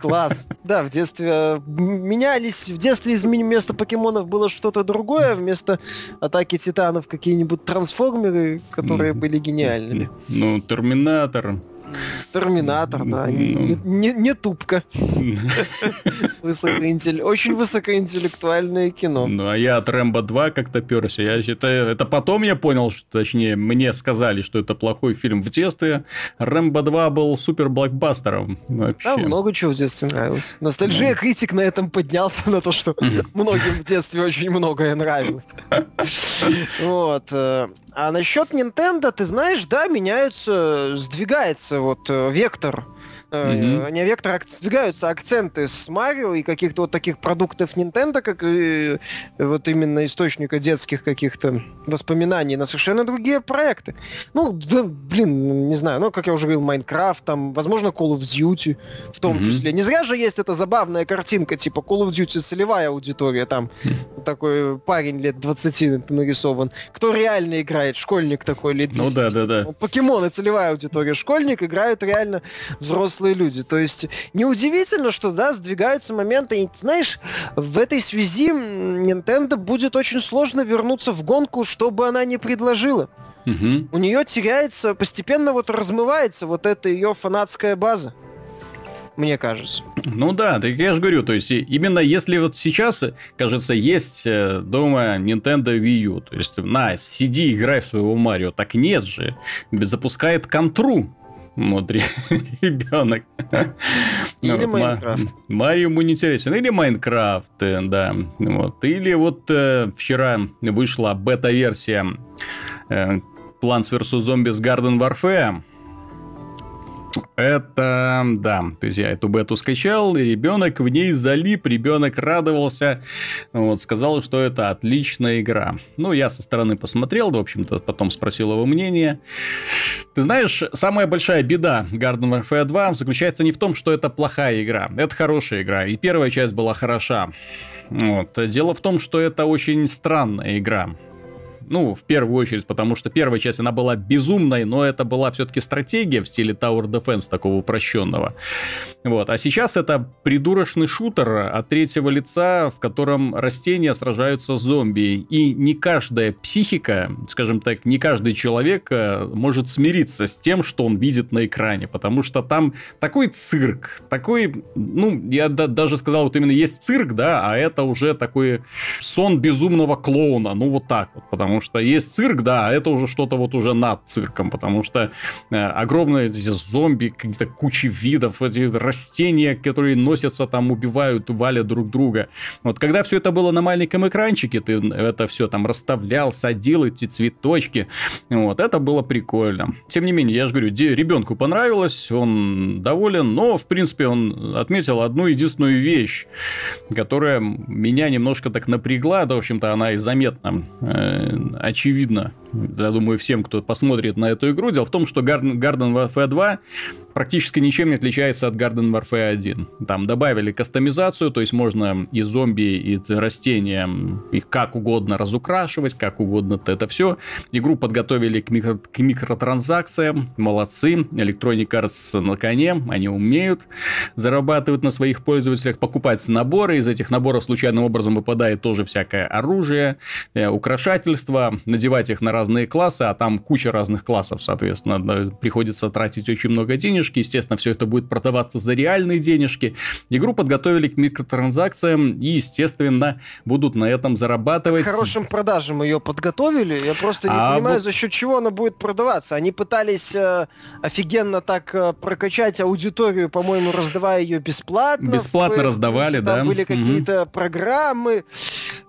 [SPEAKER 2] Класс. Да, в детстве менялись, в детстве вместо покемонов было что-то другое, вместо «Атаки титанов» какие-нибудь трансформеры, которые были гениальными.
[SPEAKER 1] Ну, Терминатор,
[SPEAKER 2] Терминатор, да. Не, ну. не, не тупка. Очень высокоинтеллектуальное кино.
[SPEAKER 1] Ну, а я от Рэмбо 2 как-то перся. Я считаю, это потом я понял, что, точнее, мне сказали, что это плохой фильм в детстве. Рэмбо 2 был супер блокбастером. Вообще.
[SPEAKER 2] Там много чего в детстве нравилось. Ностальжия критик на этом поднялся на то, что многим в детстве очень многое нравилось. Вот. Э, а насчет Nintendo, ты знаешь, да, меняются, сдвигается вот э, вектор Mm-hmm. Не вектор, сдвигаются акценты с Марио и каких-то вот таких продуктов Nintendo, как и вот именно источника детских каких-то воспоминаний на совершенно другие проекты. Ну, да, блин, не знаю, ну, как я уже говорил, Майнкрафт, там, возможно, Call of Duty в том mm-hmm. числе. Не зря же есть эта забавная картинка, типа Call of Duty целевая аудитория, там mm-hmm. такой парень лет 20 нарисован. Кто реально играет? Школьник такой лет 10.
[SPEAKER 1] Ну да, да, да.
[SPEAKER 2] Покемоны целевая аудитория. Школьник играют реально взрослые взрослые люди. То есть неудивительно, что, да, сдвигаются моменты. И, знаешь, в этой связи Nintendo будет очень сложно вернуться в гонку, чтобы она не предложила. Угу. У нее теряется, постепенно вот размывается вот эта ее фанатская база мне кажется.
[SPEAKER 1] Ну да, так я же говорю, то есть именно если вот сейчас, кажется, есть э, дома Nintendo Wii U, то есть на, сиди, играй в своего Марио, так нет же, запускает контру, вот ребенок.
[SPEAKER 2] Или Майнкрафт.
[SPEAKER 1] Марио ему не интересен. Или Майнкрафт, э, да. Вот. Или вот э, вчера вышла бета-версия э, Plants vs. Zombies Garden Warfare. Это, да, то есть я эту бету скачал, и ребенок в ней залип, ребенок радовался, вот, сказал, что это отличная игра. Ну, я со стороны посмотрел, в общем-то, потом спросил его мнение. Ты знаешь, самая большая беда Garden Warfare 2 заключается не в том, что это плохая игра, это хорошая игра, и первая часть была хороша. Вот. Дело в том, что это очень странная игра. Ну, в первую очередь, потому что первая часть, она была безумной, но это была все-таки стратегия в стиле Tower Defense, такого упрощенного. Вот. А сейчас это придурочный шутер от третьего лица, в котором растения сражаются с зомби. И не каждая психика, скажем так, не каждый человек э, может смириться с тем, что он видит на экране, потому что там такой цирк, такой, ну, я да, даже сказал, вот именно есть цирк, да, а это уже такой сон безумного клоуна, ну вот так вот, потому потому что есть цирк, да, а это уже что-то вот уже над цирком, потому что э, огромные эти зомби, какие-то кучи видов, эти растения, которые носятся там, убивают, валят друг друга. Вот когда все это было на маленьком экранчике, ты это все там расставлял, садил эти цветочки, вот, это было прикольно. Тем не менее, я же говорю, ребенку понравилось, он доволен, но, в принципе, он отметил одну единственную вещь, которая меня немножко так напрягла, да, в общем-то, она и заметна э, очевидно, я думаю, всем, кто посмотрит на эту игру. Дело в том, что Garden, Garden Warfare 2 практически ничем не отличается от Garden Warfare 1. Там добавили кастомизацию, то есть можно и зомби, и растения, их как угодно разукрашивать, как угодно это все. Игру подготовили к, микро, к микротранзакциям, молодцы. Electronic Arts на коне, они умеют зарабатывать на своих пользователях, покупать наборы, из этих наборов случайным образом выпадает тоже всякое оружие, э, украшательство, надевать их на разные классы, а там куча разных классов, соответственно, приходится тратить очень много денежки. Естественно, все это будет продаваться за реальные денежки. Игру подготовили к микротранзакциям и, естественно, будут на этом зарабатывать.
[SPEAKER 2] К хорошим продажам ее подготовили. Я просто не а понимаю, вот... за счет чего она будет продаваться. Они пытались э, офигенно так э, прокачать аудиторию, по-моему, раздавая ее бесплатно.
[SPEAKER 1] Бесплатно раздавали,
[SPEAKER 2] там
[SPEAKER 1] да.
[SPEAKER 2] Там были какие-то угу. программы.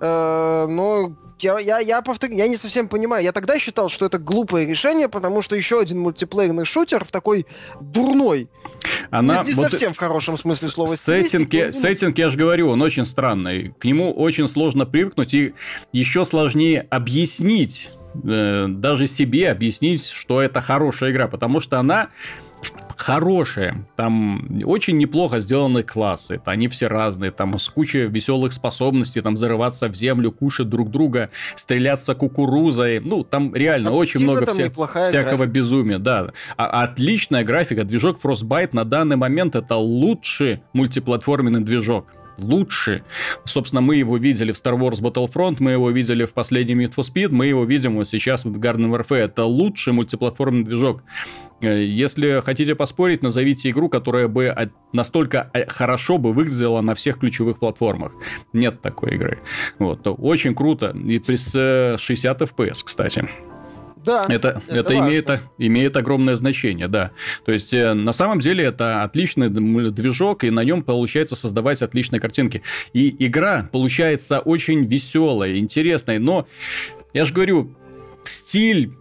[SPEAKER 2] Э, но я, я, я, повтор... я не совсем понимаю. Я тогда считал, что это глупое решение, потому что еще один мультиплеерный шутер в такой дурной. Она не, не вот совсем в хорошем смысле слова.
[SPEAKER 1] Сеттинг, я, сеттинг, я же говорю, он очень странный. К нему очень сложно привыкнуть и еще сложнее объяснить э, даже себе объяснить, что это хорошая игра, потому что она хорошие. Там очень неплохо сделаны классы. Они все разные. Там с кучей веселых способностей. Там зарываться в землю, кушать друг друга, стреляться кукурузой. Ну, там реально там очень много вся... всякого графика. безумия. Да. А, отличная графика. Движок Frostbite на данный момент это лучший мультиплатформенный движок лучше. Собственно, мы его видели в Star Wars Battlefront, мы его видели в последнем Need for Speed, мы его видим вот сейчас в Garden Warfare. Это лучший мультиплатформенный движок если хотите поспорить, назовите игру, которая бы настолько э, хорошо бы выглядела на всех ключевых платформах. Нет такой игры. Вот. Очень круто. И при 60 FPS, кстати. Да, это, это, это имеет, имеет огромное значение, да. То есть, э, на самом деле, это отличный движок, и на нем получается создавать отличные картинки. И игра получается очень веселая, интересная, но, я же говорю, стиль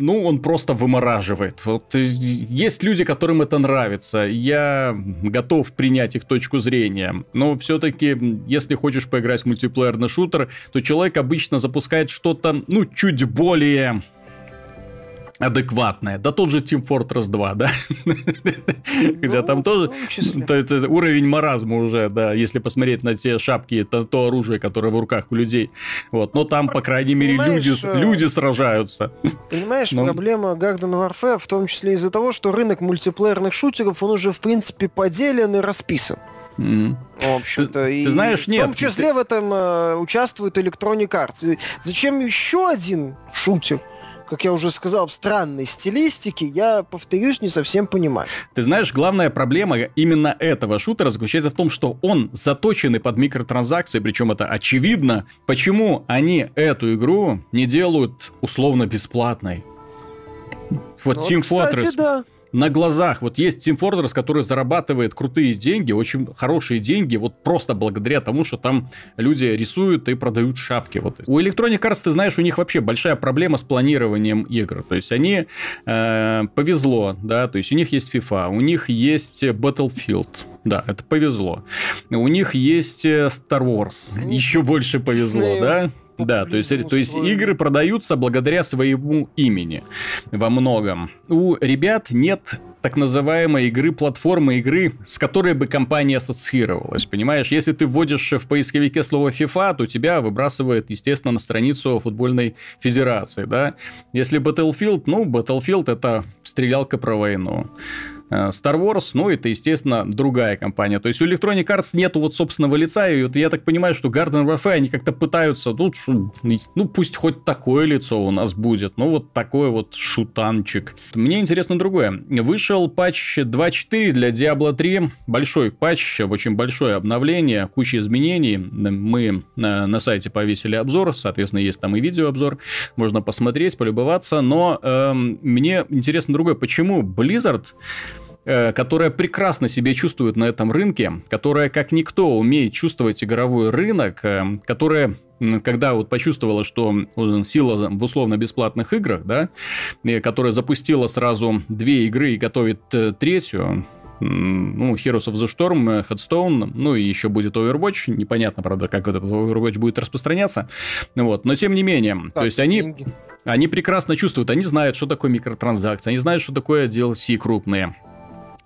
[SPEAKER 1] ну, он просто вымораживает. Вот есть люди, которым это нравится. Я готов принять их точку зрения. Но все-таки, если хочешь поиграть в мультиплеерный шутер, то человек обычно запускает что-то, ну, чуть более адекватная. Да тот же Team Fortress 2, да? Хотя там ну, тоже то есть, уровень маразма уже, да, если посмотреть на те шапки, то, то оружие, которое в руках у людей. Вот. Но там, по крайней мере, люди, э, люди сражаются.
[SPEAKER 2] Понимаешь, Но... проблема Garden Warfare в том числе из-за того, что рынок мультиплеерных шутеров, он уже, в принципе, поделен и расписан.
[SPEAKER 1] Mm. В общем-то, ты, и ты знаешь, нет.
[SPEAKER 2] В том числе ты... в этом э, участвует Electronic Arts. Зачем еще один шутер? Как я уже сказал, в странной стилистике, я, повторюсь, не совсем понимаю.
[SPEAKER 1] Ты знаешь, главная проблема именно этого шутера заключается в том, что он заточенный под микротранзакции, причем это очевидно. Почему они эту игру не делают условно бесплатной? Вот ну, Team вот, Fortress. да на глазах. Вот есть Team Fortress, который зарабатывает крутые деньги, очень хорошие деньги, вот просто благодаря тому, что там люди рисуют и продают шапки. Вот. У Electronic Arts, ты знаешь, у них вообще большая проблема с планированием игр. То есть они э, повезло, да, то есть у них есть FIFA, у них есть Battlefield, да, это повезло. У них есть э, Star Wars, еще больше повезло, да? Да, то есть, то есть игры продаются благодаря своему имени во многом. У ребят нет так называемой игры, платформы игры, с которой бы компания ассоциировалась. Понимаешь, если ты вводишь в поисковике слово FIFA, то тебя выбрасывает, естественно, на страницу футбольной федерации, да. Если Battlefield, ну, Battlefield это стрелялка про войну. Э, Star Wars, ну, это, естественно, другая компания. То есть у Electronic Arts нету вот собственного лица, и вот я так понимаю, что Garden Warfare, они как-то пытаются, ну, ну, пусть хоть такое лицо у нас будет, ну, вот такой вот шутанчик. Мне интересно другое. Вышел патч 2.4 для Diablo 3, большой патч, очень большое обновление, куча изменений. Мы на, на сайте повесили обзор, соответственно, есть там и видеообзор, можно посмотреть, полюбоваться, но э, мне интересно другое, почему Blizzard Э, которая прекрасно себя чувствует на этом рынке, которая как никто умеет чувствовать игровой рынок, э, которая когда вот почувствовала, что сила в условно-бесплатных играх, да, которая запустила сразу две игры и готовит э, третью, ну, Heroes of the Storm, Headstone, ну, и еще будет Overwatch. Непонятно, правда, как этот Overwatch будет распространяться. Вот. Но, тем не менее, так, то есть они, они прекрасно чувствуют, они знают, что такое микротранзакции, они знают, что такое DLC крупные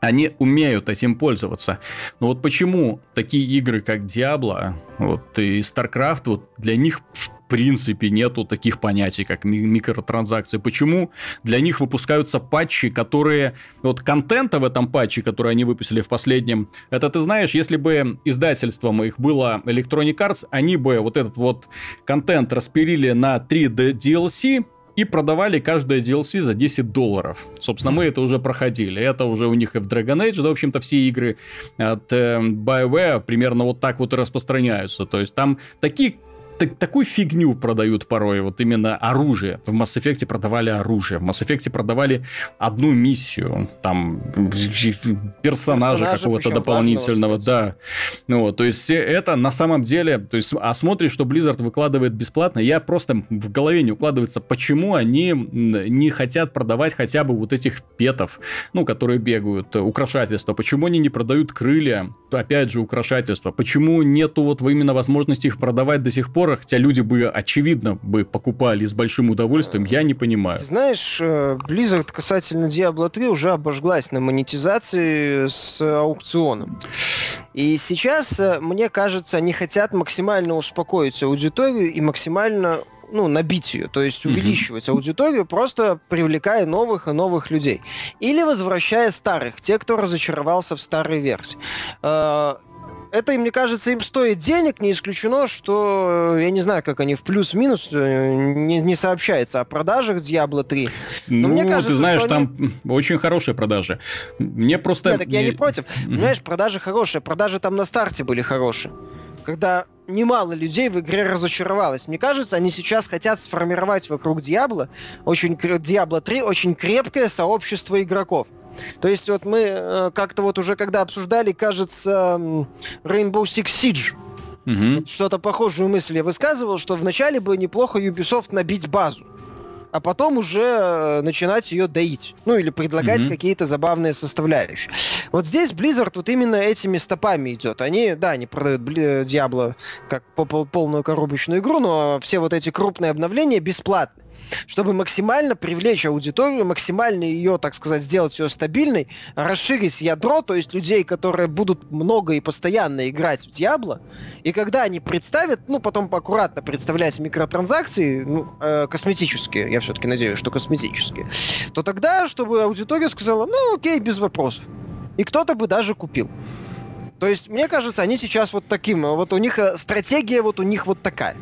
[SPEAKER 1] они умеют этим пользоваться. Но вот почему такие игры, как Diablo вот, и StarCraft, вот для них в принципе нету таких понятий, как микротранзакции. Почему для них выпускаются патчи, которые... Вот контента в этом патче, который они выпустили в последнем, это ты знаешь, если бы издательством их было Electronic Arts, они бы вот этот вот контент распилили на 3D DLC, и продавали каждое DLC за 10 долларов. Собственно, мы это уже проходили. Это уже у них и в Dragon Age, да, в общем-то, все игры от э, BioWare примерно вот так вот и распространяются. То есть там такие так, такую фигню продают порой, вот именно оружие. В Mass Effect продавали оружие, в Mass Effect продавали одну миссию, там персонажа, персонажа какого-то дополнительного, да. Ну, вот, то есть это на самом деле, то есть, а смотришь, что Blizzard выкладывает бесплатно, я просто в голове не укладывается, почему они не хотят продавать хотя бы вот этих петов, ну, которые бегают, украшательства, почему они не продают крылья, опять же, украшательства, почему нету вот именно возможности их продавать до сих пор, пор, хотя люди бы, очевидно, бы покупали с большим удовольствием, я не понимаю.
[SPEAKER 2] Знаешь, э, Blizzard касательно Diablo 3 уже обожглась на монетизации с аукционом. И сейчас, э, мне кажется, они хотят максимально успокоить аудиторию и максимально ну, набить ее, то есть увеличивать mm-hmm. аудиторию, просто привлекая новых и новых людей. Или возвращая старых, те, кто разочаровался в старой версии. Э, это, мне кажется, им стоит денег, не исключено, что, я не знаю, как они в плюс-минус, не, не сообщается о продажах Diablo 3.
[SPEAKER 1] Но ну, мне кажется, ты знаешь, там они... очень хорошие продажи. Мне просто...
[SPEAKER 2] Нет, так я не против. Понимаешь, продажи хорошие, продажи там на старте были хорошие. Когда немало людей в игре разочаровалось. Мне кажется, они сейчас хотят сформировать вокруг Диабло, очень Diablo 3 очень крепкое сообщество игроков. То есть вот мы э, как-то вот уже когда обсуждали, кажется, Rainbow Six Siege, Угу. Что-то похожую мысль я высказывал, что вначале бы неплохо Ubisoft набить базу а потом уже э, начинать ее доить. Ну, или предлагать mm-hmm. какие-то забавные составляющие. Вот здесь Blizzard вот именно этими стопами идет. Они, да, они продают Diablo как полную коробочную игру, но все вот эти крупные обновления бесплатны чтобы максимально привлечь аудиторию, максимально ее, так сказать, сделать ее стабильной, расширить ядро, то есть людей, которые будут много и постоянно играть в Diablo, и когда они представят, ну, потом аккуратно представлять микротранзакции, ну, э, косметические, я все-таки надеюсь, что косметические, то тогда, чтобы аудитория сказала, ну, окей, без вопросов. И кто-то бы даже купил. То есть, мне кажется, они сейчас вот таким, вот у них э, стратегия вот у них вот такая.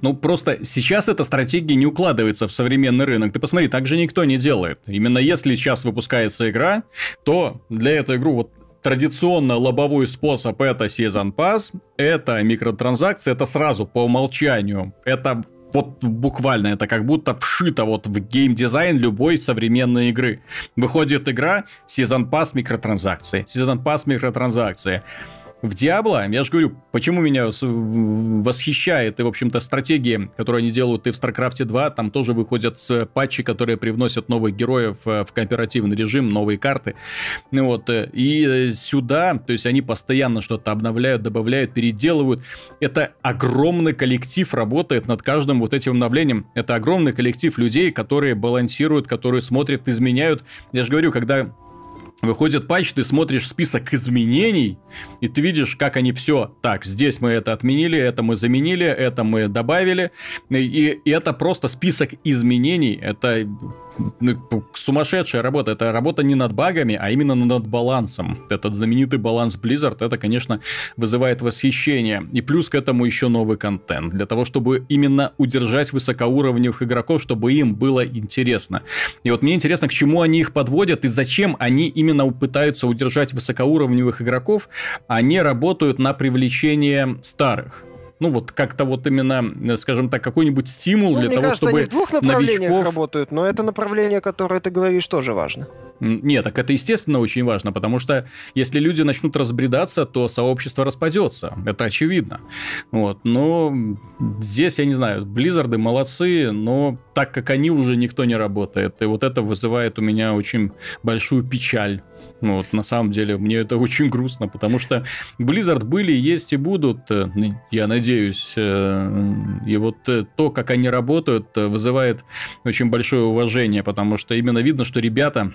[SPEAKER 1] Ну, просто сейчас эта стратегия не укладывается в современный рынок. Ты посмотри, так же никто не делает. Именно если сейчас выпускается игра, то для этой игры вот традиционно лобовой способ это Season Pass, это микротранзакции, это сразу по умолчанию. Это вот буквально это как будто вшито вот в геймдизайн любой современной игры. Выходит игра, Season Pass микротранзакции, Season Pass микротранзакции. В Диабло, я же говорю, почему меня восхищает и, в общем-то, стратегии, которые они делают и в StarCraft 2, там тоже выходят патчи, которые привносят новых героев э, в кооперативный режим, новые карты. Вот, э, и сюда, то есть они постоянно что-то обновляют, добавляют, переделывают. Это огромный коллектив работает над каждым вот этим обновлением. Это огромный коллектив людей, которые балансируют, которые смотрят, изменяют. Я же говорю, когда Выходит патч, ты смотришь список изменений, и ты видишь, как они все. Так, здесь мы это отменили, это мы заменили, это мы добавили. И, и это просто список изменений. Это сумасшедшая работа. Это работа не над багами, а именно над балансом. Этот знаменитый баланс Blizzard, это, конечно, вызывает восхищение. И плюс к этому еще новый контент. Для того, чтобы именно удержать высокоуровневых игроков, чтобы им было интересно. И вот мне интересно, к чему они их подводят и зачем они именно пытаются удержать высокоуровневых игроков, а не работают на привлечение старых ну вот как-то вот именно, скажем так, какой-нибудь стимул ну, для того,
[SPEAKER 2] кажется,
[SPEAKER 1] чтобы
[SPEAKER 2] они в двух направлениях новичков... работают, но это направление, которое ты говоришь, тоже важно.
[SPEAKER 1] Нет, так это естественно очень важно, потому что если люди начнут разбредаться, то сообщество распадется. Это очевидно. Вот. Но здесь, я не знаю, Близзарды молодцы, но так как они уже никто не работает. И вот это вызывает у меня очень большую печаль. Вот, на самом деле, мне это очень грустно, потому что Blizzard были, есть и будут, э, я надеюсь. Э, и вот э, то, как они работают, вызывает очень большое уважение, потому что именно видно, что ребята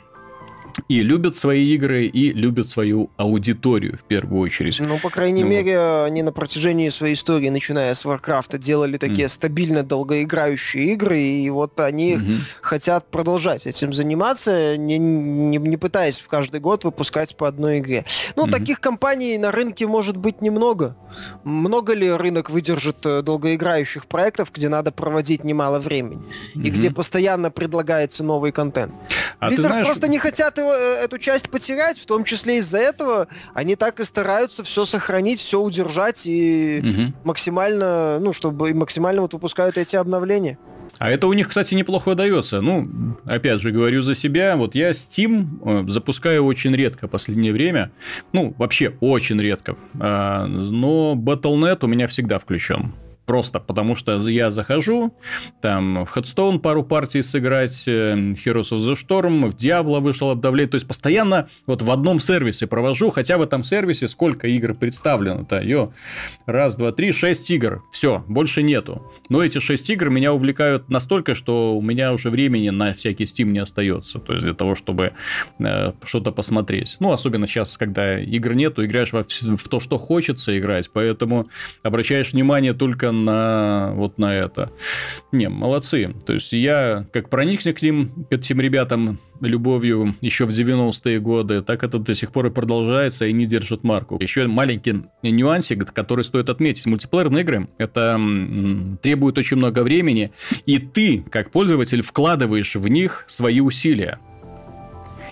[SPEAKER 1] и любят свои игры, и любят свою аудиторию в первую очередь.
[SPEAKER 2] Ну, по крайней ну, мере, они на протяжении своей истории, начиная с Warcraft, делали такие mm. стабильно долгоиграющие игры, и вот они mm-hmm. хотят продолжать этим заниматься, не, не, не пытаясь в каждый год выпускать по одной игре. Ну, mm-hmm. таких компаний на рынке может быть немного. Много ли рынок выдержит э, долгоиграющих проектов, где надо проводить немало времени, mm-hmm. и где постоянно предлагается новый контент? А Blizzard знаешь... просто не хотят эту часть потерять, в том числе из-за этого они так и стараются все сохранить, все удержать и угу. максимально, ну, чтобы максимально вот выпускают эти обновления.
[SPEAKER 1] А это у них, кстати, неплохо удается. Ну, опять же, говорю за себя. Вот я Steam э, запускаю очень редко в последнее время. Ну, вообще очень редко. А, но Battle.net у меня всегда включен. Просто потому что я захожу, там в Headstone пару партий сыграть, э, Heroes of the Storm, в Diablo вышел обновление. То есть, постоянно вот в одном сервисе провожу, хотя в этом сервисе сколько игр представлено-то? Ё, раз, два, три, шесть игр. Все, больше нету. Но эти шесть игр меня увлекают настолько, что у меня уже времени на всякий Steam не остается. То есть, для того, чтобы э, что-то посмотреть. Ну, особенно сейчас, когда игр нету, играешь во, в то, что хочется играть. Поэтому обращаешь внимание только на вот на это. Не, молодцы. То есть я как проникся к ним, к этим ребятам любовью еще в 90-е годы, так это до сих пор и продолжается и не держит марку. Еще маленький нюансик, который стоит отметить. Мультиплеерные игры — это требует очень много времени, и ты, как пользователь, вкладываешь в них свои усилия.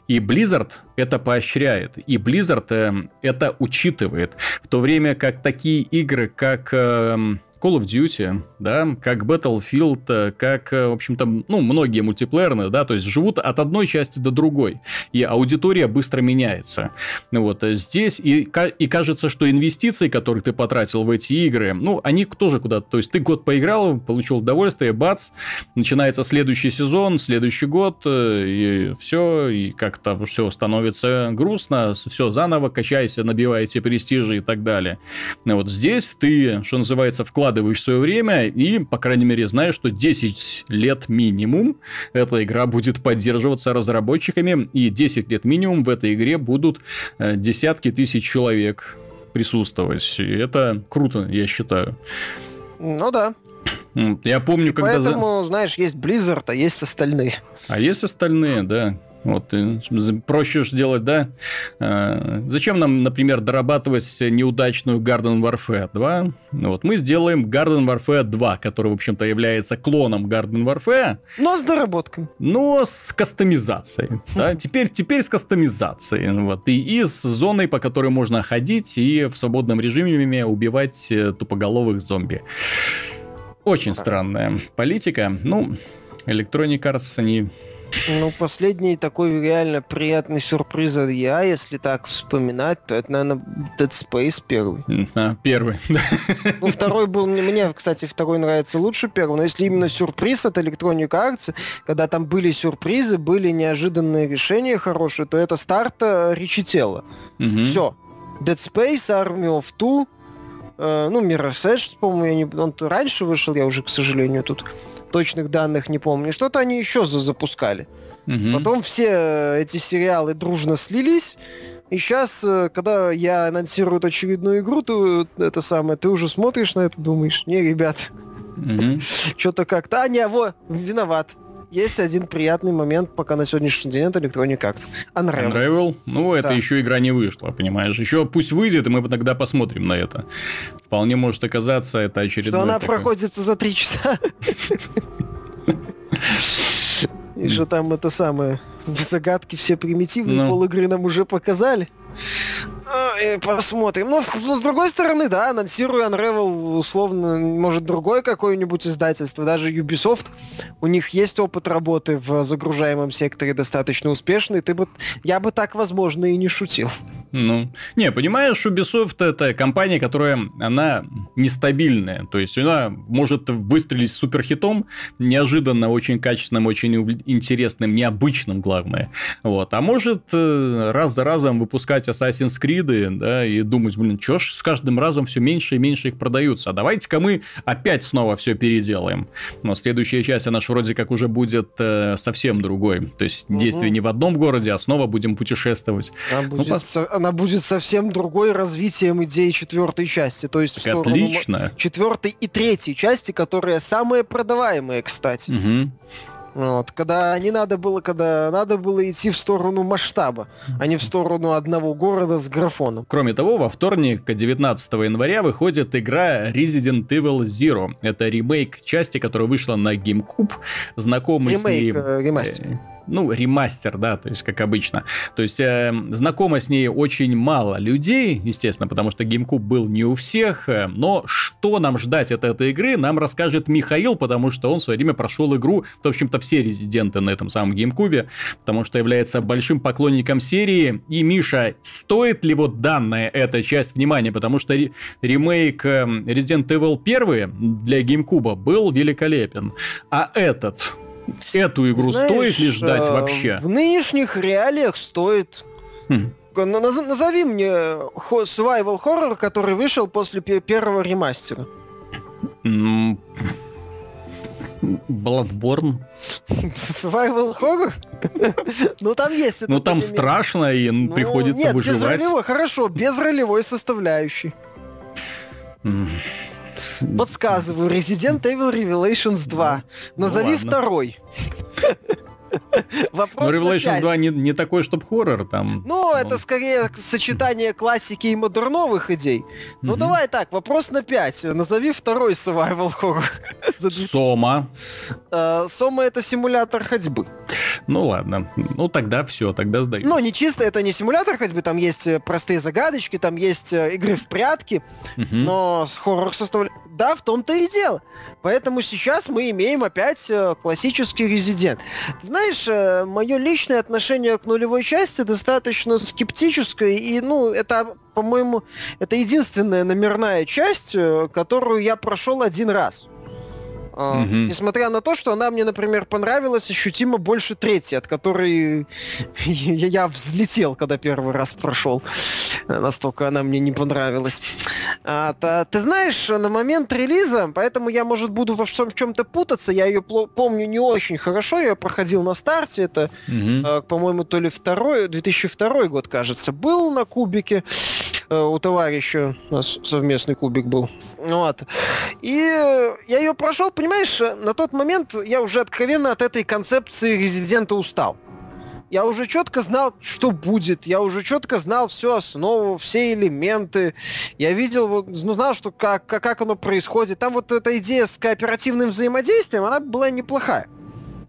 [SPEAKER 1] И Blizzard это поощряет, и Blizzard э, это учитывает. В то время как такие игры, как э, Call of Duty, да, как Battlefield, э, как, э, в общем-то, ну, многие мультиплеерные, да, то есть живут от одной части до другой, и аудитория быстро меняется. Вот э, здесь и, и кажется, что инвестиции, которые ты потратил в эти игры, ну, они тоже куда-то, то есть ты год поиграл, получил удовольствие, бац, начинается следующий сезон, следующий год, и все, и как-то все становится грустно, все заново, качайся, набивайте престижи и так далее. Вот здесь ты, что называется, вклад вкладываешь свое время и, по крайней мере, знаешь, что 10 лет минимум эта игра будет поддерживаться разработчиками, и 10 лет минимум в этой игре будут э, десятки тысяч человек присутствовать. И это круто, я считаю.
[SPEAKER 2] Ну да.
[SPEAKER 1] Я помню,
[SPEAKER 2] и
[SPEAKER 1] когда...
[SPEAKER 2] Поэтому, знаешь, есть Blizzard, а есть остальные.
[SPEAKER 1] А есть остальные, да. Вот, проще же делать, да? А, зачем нам, например, дорабатывать неудачную Garden Warfare 2? Вот, мы сделаем Garden Warfare 2, который, в общем-то, является клоном Garden Warfare.
[SPEAKER 2] Но с доработкой.
[SPEAKER 1] Но с кастомизацией. Да? Теперь, теперь с кастомизацией. Вот, и, и с зоной, по которой можно ходить и в свободном режиме убивать э, тупоголовых зомби. Очень странная политика. Ну, Electronic Arts, они
[SPEAKER 2] ну, последний такой реально приятный сюрприз от я, если так вспоминать, то это, наверное, Dead Space первый.
[SPEAKER 1] А, первый.
[SPEAKER 2] Ну, второй был... Мне, кстати, второй нравится лучше первого, но если именно сюрприз от Electronic Arts, когда там были сюрпризы, были неожиданные решения хорошие, то это старт Ричи Тела. Угу. Все. Dead Space, Army of Two, э, ну, Mirror's Edge, по-моему, я не, он раньше вышел, я уже, к сожалению, тут точных данных не помню. Что-то они еще запускали. Угу. Потом все э, эти сериалы дружно слились. И сейчас, э, когда я анонсирую очередную игру, ты это самое, ты уже смотришь на это, думаешь, не, ребят, угу. что-то как-то, а не, во, виноват. Есть один приятный момент, пока на сегодняшний день это Electronic Arts.
[SPEAKER 1] Unravel. Unravel? Ну, это да. еще игра не вышла, понимаешь? Еще пусть выйдет, и мы тогда посмотрим на это. Вполне может оказаться это очередной...
[SPEAKER 2] Что она такой... проходится за три часа. И что там это самое... Загадки все примитивные, ну. пол игры нам уже показали. А, посмотрим. Ну, с другой стороны, да, анонсирую Unravel, условно, может, другое какое-нибудь издательство, даже Ubisoft, у них есть опыт работы в загружаемом секторе достаточно успешный, ты бы, я бы так, возможно, и не шутил.
[SPEAKER 1] Ну, не, понимаешь, Ubisoft это компания, которая, она нестабильная. То есть, она может выстрелить суперхитом, неожиданно, очень качественным, очень интересным, необычным, главное. Вот. А может э, раз за разом выпускать Assassin's Creed, да, и думать, блин, чё ж с каждым разом все меньше и меньше их продаются. А давайте-ка мы опять снова все переделаем. Но следующая часть, она же вроде как уже будет э, совсем другой. То есть, угу. действие не в одном городе, а снова будем путешествовать.
[SPEAKER 2] Она будет ну, по она будет совсем другой развитием идеи четвертой части. То есть
[SPEAKER 1] так отлично.
[SPEAKER 2] четвертой и третьей части, которые самые продаваемые, кстати.
[SPEAKER 1] Угу.
[SPEAKER 2] Вот, когда не надо было, когда надо было идти в сторону масштаба, а не в сторону одного города с графоном.
[SPEAKER 1] Кроме того, во вторник, 19 января, выходит игра Resident Evil Zero. Это ремейк части, которая вышла на GameCube. Знакомый ремейк, с ней... Э, ремастер ну, ремастер, да, то есть как обычно. То есть э, знакомо с ней очень мало людей, естественно, потому что GameCube был не у всех, э, но что нам ждать от этой игры, нам расскажет Михаил, потому что он в свое время прошел игру, в общем-то, все резиденты на этом самом GameCube, потому что является большим поклонником серии. И, Миша, стоит ли вот данная эта часть внимания, потому что ремейк э, Resident Evil 1 для GameCube был великолепен, а этот Эту игру Знаешь, стоит ли ждать э, вообще?
[SPEAKER 2] В нынешних реалиях стоит. Хм. Назови мне survival horror, который вышел после первого ремастера.
[SPEAKER 1] Bloodborne.
[SPEAKER 2] Survival horror? ну там есть.
[SPEAKER 1] Ну там страшно и ну, приходится выживать.
[SPEAKER 2] Нет, без ролевой, хорошо, без ролевой составляющей. Подсказываю, Resident Evil Revelations 2. Ну, Назови ну, второй.
[SPEAKER 1] Вопрос Но Revelations 2 не, не такой, чтобы хоррор там.
[SPEAKER 2] Ну, он... это скорее сочетание классики и модерновых идей. Ну, давай так, вопрос на 5. Назови второй survival horror.
[SPEAKER 1] Сома.
[SPEAKER 2] Э, Сома это симулятор ходьбы.
[SPEAKER 1] Ну ладно. Ну тогда все, тогда сдаюсь.
[SPEAKER 2] Ну, не чисто, это не симулятор ходьбы, там есть э, простые загадочки, там есть э, игры в прятки, но хоррор составляет... Да, в том-то и дело. Поэтому сейчас мы имеем опять э, классический резидент. Знаешь, э, мое личное отношение к нулевой части достаточно скептическое, и, ну, это, по-моему, это единственная номерная часть, э, которую я прошел один раз. Угу. Несмотря на то, что она мне, например, понравилась ощутимо больше третьей, от которой я взлетел, когда первый раз прошел. Настолько она мне не понравилась. А, та, ты знаешь, на момент релиза, поэтому я, может, буду во в чем-то путаться, я ее помню не очень хорошо, я проходил на старте, это, угу. э, по-моему, то ли второй, 2002 год, кажется, был на кубике у товарища, у нас совместный кубик был. Вот. И я ее прошел, понимаешь, на тот момент я уже откровенно от этой концепции резидента устал я уже четко знал, что будет, я уже четко знал всю основу, все элементы, я видел, ну, знал, что как, как оно происходит. Там вот эта идея с кооперативным взаимодействием, она была неплохая.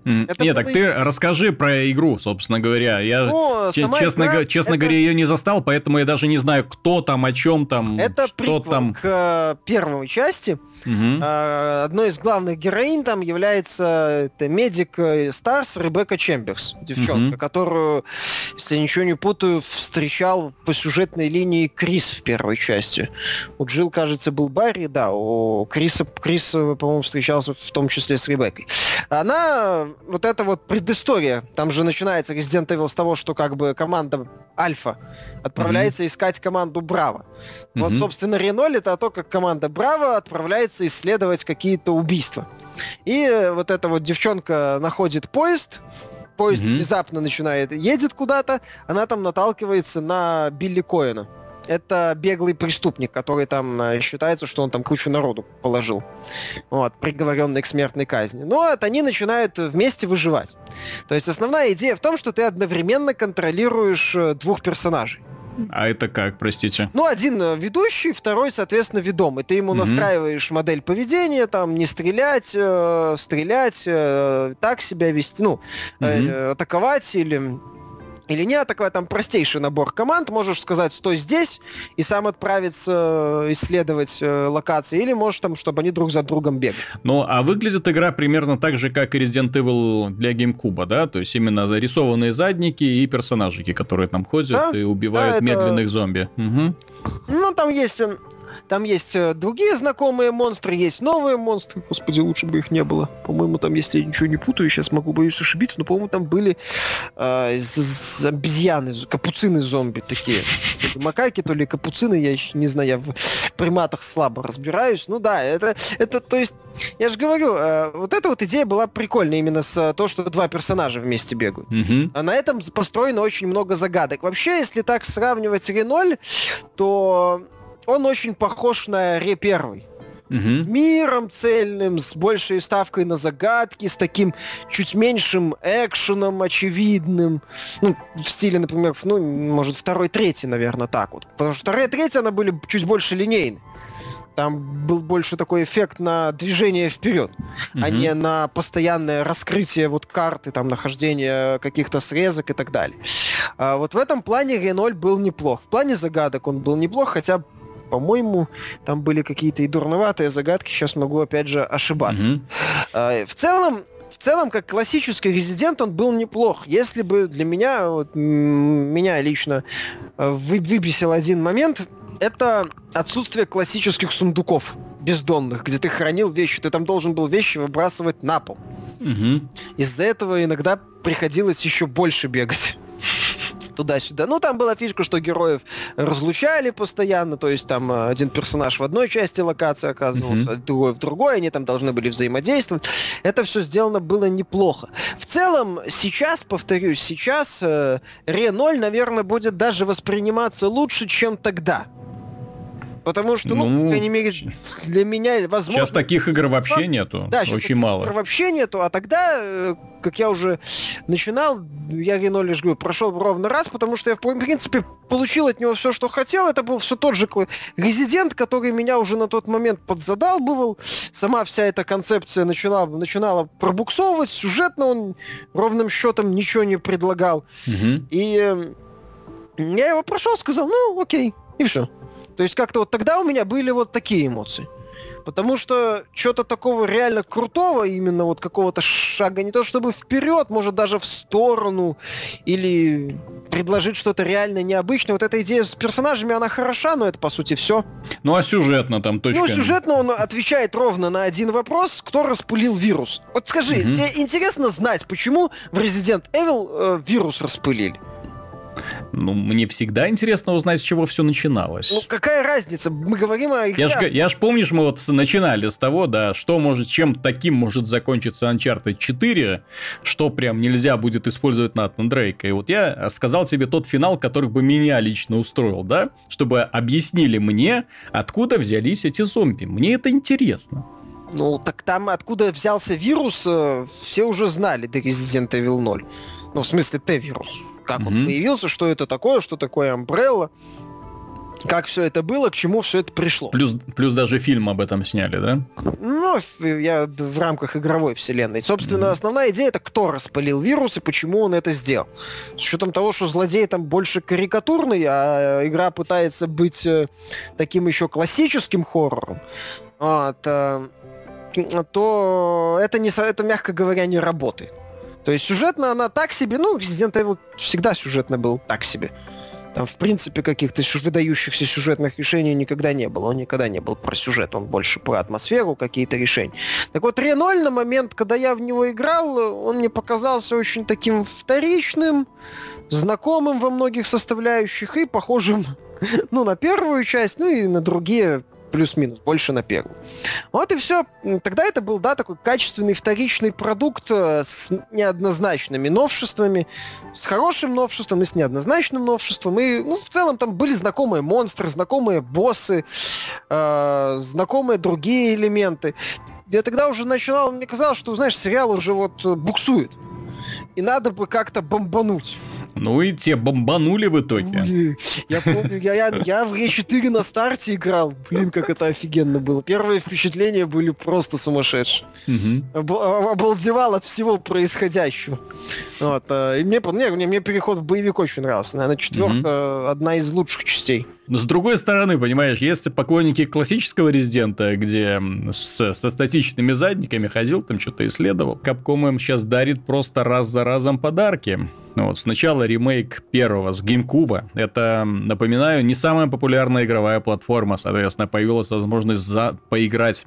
[SPEAKER 1] Это Нет, так ты расскажи про игру, собственно говоря. Я, ну, честно, игра, честно это... говоря, ее не застал, поэтому я даже не знаю, кто там, о чем там,
[SPEAKER 2] это
[SPEAKER 1] что там.
[SPEAKER 2] к э, первой части. Угу. Одной из главных героинь там является это медик Старс Ребекка Чемберс, девчонка, угу. которую, если я ничего не путаю, встречал по сюжетной линии Крис в первой части. У Джилл, кажется, был Барри, да, у Криса, Крис, по-моему, встречался в том числе с Ребеккой. Она, вот эта вот предыстория, там же начинается Resident Evil с того, что как бы команда Альфа отправляется mm-hmm. искать команду Браво. Mm-hmm. Вот, собственно, Реноль это то, как команда Браво отправляется исследовать какие-то убийства. И вот эта вот девчонка находит поезд, поезд mm-hmm. внезапно начинает, едет куда-то, она там наталкивается на Билли Коэна это беглый преступник, который там э, считается, что он там кучу народу положил. Вот, приговоренный к смертной казни. Но вот они начинают вместе выживать. То есть основная идея в том, что ты одновременно контролируешь э, двух персонажей.
[SPEAKER 1] А это как, простите?
[SPEAKER 2] Ну, один э, ведущий, второй, соответственно, ведомый. Ты ему угу. настраиваешь модель поведения, там, не стрелять, э, стрелять, э, так себя вести, ну, угу. э, атаковать или или не атаковать, там простейший набор команд, можешь сказать «стой здесь» и сам отправиться э, исследовать э, локации, или можешь там, чтобы они друг за другом бегали.
[SPEAKER 1] Ну, а выглядит игра примерно так же, как и Resident Evil для GameCube, да? То есть именно зарисованные задники и персонажики, которые там ходят да? и убивают да, медленных это... зомби. Угу.
[SPEAKER 2] Ну, там есть там есть э, другие знакомые монстры, есть новые монстры. Господи, лучше бы их не было. По-моему, там, если я ничего не путаю, сейчас могу, боюсь ошибиться, но, по-моему, там были э, обезьяны, капуцины зомби такие. То ли макаки, то ли капуцины, я еще не знаю, я в приматах слабо разбираюсь. Ну да, это, это то есть, я же говорю, э, вот эта вот идея была прикольная именно с э, то, что два персонажа вместе бегают. Mm-hmm. А на этом построено очень много загадок. Вообще, если так сравнивать Реноль, то он очень похож на Ре первый. Угу. С миром цельным, с большей ставкой на загадки, с таким чуть меньшим экшеном очевидным. Ну, в стиле, например, ну, может, второй, третий, наверное, так вот. Потому что вторая третья, она были чуть больше линейны. Там был больше такой эффект на движение вперед, mm а не на постоянное раскрытие вот карты, там, нахождение каких-то срезок и так далее. А вот в этом плане Реноль был неплох. В плане загадок он был неплох, хотя по-моему, там были какие-то и дурноватые загадки, сейчас могу опять же ошибаться. Mm-hmm. В целом, в целом, как классический резидент, он был неплох. Если бы для меня, вот, меня лично э, вы, выбесил один момент, это отсутствие классических сундуков бездонных, где ты хранил вещи. Ты там должен был вещи выбрасывать на пол. Угу. Из-за этого иногда приходилось еще больше бегать туда-сюда. Ну, там была фишка, что героев разлучали постоянно, то есть там э, один персонаж в одной части локации оказывался, mm-hmm. другой в другой, они там должны были взаимодействовать. Это все сделано было неплохо. В целом, сейчас, повторюсь, сейчас э, Ре 0, наверное, будет даже восприниматься лучше, чем тогда. Потому что, ну, ну, по крайней мере, для меня возможно...
[SPEAKER 1] Сейчас таких игр вообще нету. Да, очень мало. игр
[SPEAKER 2] вообще нету, а тогда, э, как я уже начинал, я Рено лишь говорю, прошел ровно раз, потому что я, в принципе, получил от него все, что хотел. Это был все тот же резидент, который меня уже на тот момент подзадалбывал. Сама вся эта концепция начала, начинала пробуксовывать. Сюжетно он ровным счетом ничего не предлагал. Угу. И э, я его прошел, сказал, ну, окей, и все. То есть как-то вот тогда у меня были вот такие эмоции. Потому что что-то такого реально крутого, именно вот какого-то шага, не то чтобы вперед, может даже в сторону, или предложить что-то реально необычное. Вот эта идея с персонажами, она хороша, но это по сути все.
[SPEAKER 1] Ну а сюжетно там точно.
[SPEAKER 2] Ну, сюжетно он отвечает ровно на один вопрос, кто распылил вирус. Вот скажи, угу. тебе интересно знать, почему в Resident Evil э, вирус распылили?
[SPEAKER 1] Ну, мне всегда интересно узнать, с чего все начиналось. Ну,
[SPEAKER 2] какая разница? Мы говорим о
[SPEAKER 1] Я ж, я ж помнишь, мы вот начинали с того, да, что может, чем таким может закончиться Uncharted 4, что прям нельзя будет использовать Натана Дрейка. И вот я сказал тебе тот финал, который бы меня лично устроил, да, чтобы объяснили мне, откуда взялись эти зомби. Мне это интересно.
[SPEAKER 2] Ну, так там откуда взялся вирус, э, все уже знали до Resident Evil 0. Ну, в смысле, Т-вирус как mm-hmm. он появился, что это такое, что такое Umbrella, как все это было, к чему все это пришло.
[SPEAKER 1] Плюс, плюс даже фильм об этом сняли, да?
[SPEAKER 2] Ну, я в рамках игровой вселенной. Собственно, mm-hmm. основная идея это кто распылил вирус и почему он это сделал. С учетом того, что злодей там больше карикатурный, а игра пытается быть э, таким еще классическим хоррором, вот, э, то это, не, это, мягко говоря, не работает. То есть сюжетно она так себе, ну, Resident Evil всегда сюжетно был так себе. Там, в принципе, каких-то выдающихся сюжетных решений никогда не было. Он никогда не был про сюжет, он больше про атмосферу, какие-то решения. Так вот, Реноль на момент, когда я в него играл, он мне показался очень таким вторичным, знакомым во многих составляющих и похожим, ну, на первую часть, ну и на другие плюс-минус, больше на первую. Вот и все. Тогда это был, да, такой качественный вторичный продукт э, с неоднозначными новшествами, с хорошим новшеством и с неоднозначным новшеством. И, ну, в целом там были знакомые монстры, знакомые боссы, э, знакомые другие элементы. Я тогда уже начинал, мне казалось, что, знаешь, сериал уже вот э, буксует. И надо бы как-то бомбануть.
[SPEAKER 1] Ну и те бомбанули в итоге.
[SPEAKER 2] Я помню, я, я, я в Е4 на старте играл. Блин, как это офигенно было. Первые впечатления были просто сумасшедшие. Угу. Обалдевал от всего происходящего. Вот, а, и мне, мне, мне переход в боевик очень нравился. Наверное, четвертая угу. одна из лучших частей.
[SPEAKER 1] Но с другой стороны, понимаешь, если поклонники классического Резидента, где с, со статичными задниками ходил, там что-то исследовал, Capcom им сейчас дарит просто раз за разом подарки. Вот, сначала ремейк первого с GameCube. Это, напоминаю, не самая популярная игровая платформа. Соответственно, появилась возможность за... поиграть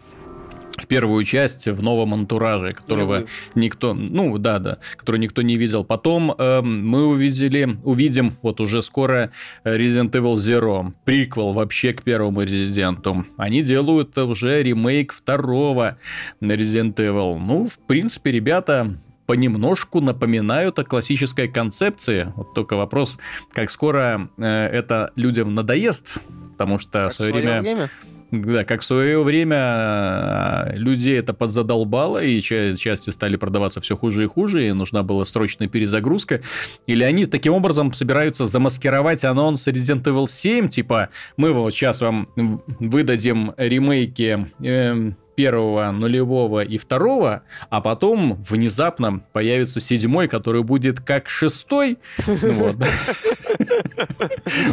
[SPEAKER 1] в первую часть в новом антураже, которого никто, ну да, да, который никто не видел. Потом э, мы увидели, увидим вот уже скоро Resident Evil Zero, приквел вообще к первому Резиденту. Они делают уже ремейк второго Resident Evil. Ну, в принципе, ребята понемножку напоминают о классической концепции. Вот только вопрос, как скоро э, это людям надоест, потому что как в свое время... время да, как в свое время а, людей это подзадолбало, и части стали продаваться все хуже и хуже, и нужна была срочная перезагрузка. Или они таким образом собираются замаскировать анонс Resident Evil 7, типа, мы вот сейчас вам выдадим ремейки э, первого, нулевого и второго, а потом внезапно появится седьмой, который будет как шестой.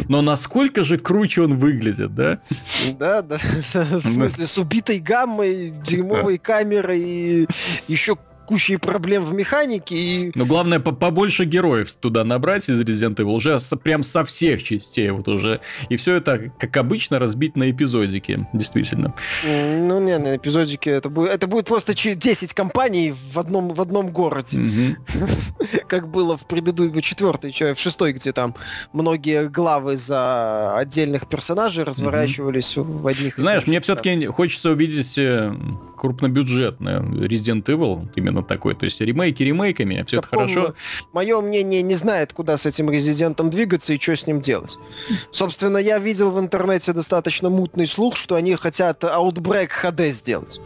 [SPEAKER 1] Но насколько же круче он выглядит, да?
[SPEAKER 2] Да, да. В смысле, с убитой гаммой, дерьмовой камерой и еще кучей проблем в механике и...
[SPEAKER 1] Но главное по побольше героев туда набрать из Resident Evil уже со, прям со всех частей вот уже. И все это, как обычно, разбить на эпизодики, действительно.
[SPEAKER 2] Ну, не, на эпизодики это будет, это будет просто 10 компаний в одном, в одном городе. Как было в предыдущей, в четвертой, в шестой, где там многие главы за отдельных персонажей разворачивались в одних...
[SPEAKER 1] Знаешь, мне все-таки хочется увидеть э, крупнобюджетный Resident Evil, именно именно такой. То есть ремейки ремейками, все это хорошо.
[SPEAKER 2] Мое мнение не знает, куда с этим резидентом двигаться и что с ним делать. Собственно, я видел в интернете достаточно мутный слух, что они хотят Outbreak HD сделать.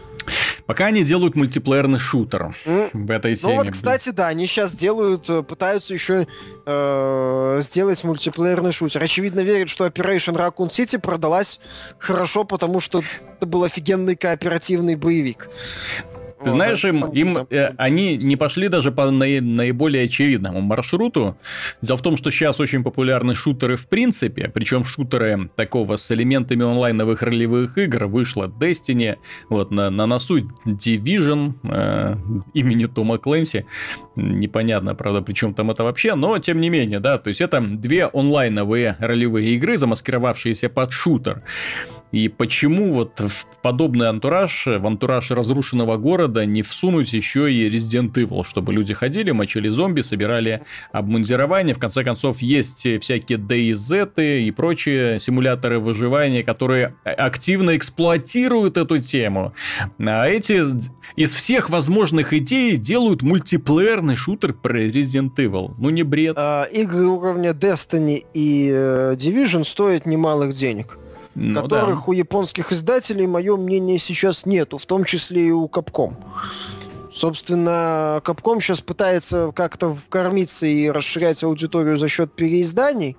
[SPEAKER 1] Пока они делают мультиплеерный шутер mm. в этой теме.
[SPEAKER 2] Ну вот, кстати, да, они сейчас делают, э, пытаются еще э, сделать мультиплеерный шутер. Очевидно, верят, что Operation Raccoon City продалась хорошо, потому что это был офигенный кооперативный боевик.
[SPEAKER 1] Ты знаешь, им, им э, они не пошли даже по наи, наиболее очевидному маршруту. Дело в том, что сейчас очень популярны шутеры в принципе, причем шутеры такого с элементами онлайновых ролевых игр. Вышла Destiny, вот на, на носу Division э, имени Тома Клэнси. Непонятно, правда, при чем там это вообще, но тем не менее, да, то есть это две онлайновые ролевые игры, замаскировавшиеся под шутер. И почему вот в подобный антураж, в антураж разрушенного города не всунуть еще и Resident Evil, чтобы люди ходили, мочили зомби, собирали обмундирование. В конце концов, есть всякие DayZ и прочие симуляторы выживания, которые активно эксплуатируют эту тему. А эти из всех возможных идей делают мультиплеерный шутер про Resident Evil. Ну не бред.
[SPEAKER 2] А, игры уровня Destiny и э, Division стоят немалых денег ну, которых да. у японских издателей, мое мнение, сейчас нету, в том числе и у Capcom. Собственно, Capcom сейчас пытается как-то вкормиться и расширять аудиторию за счет переизданий,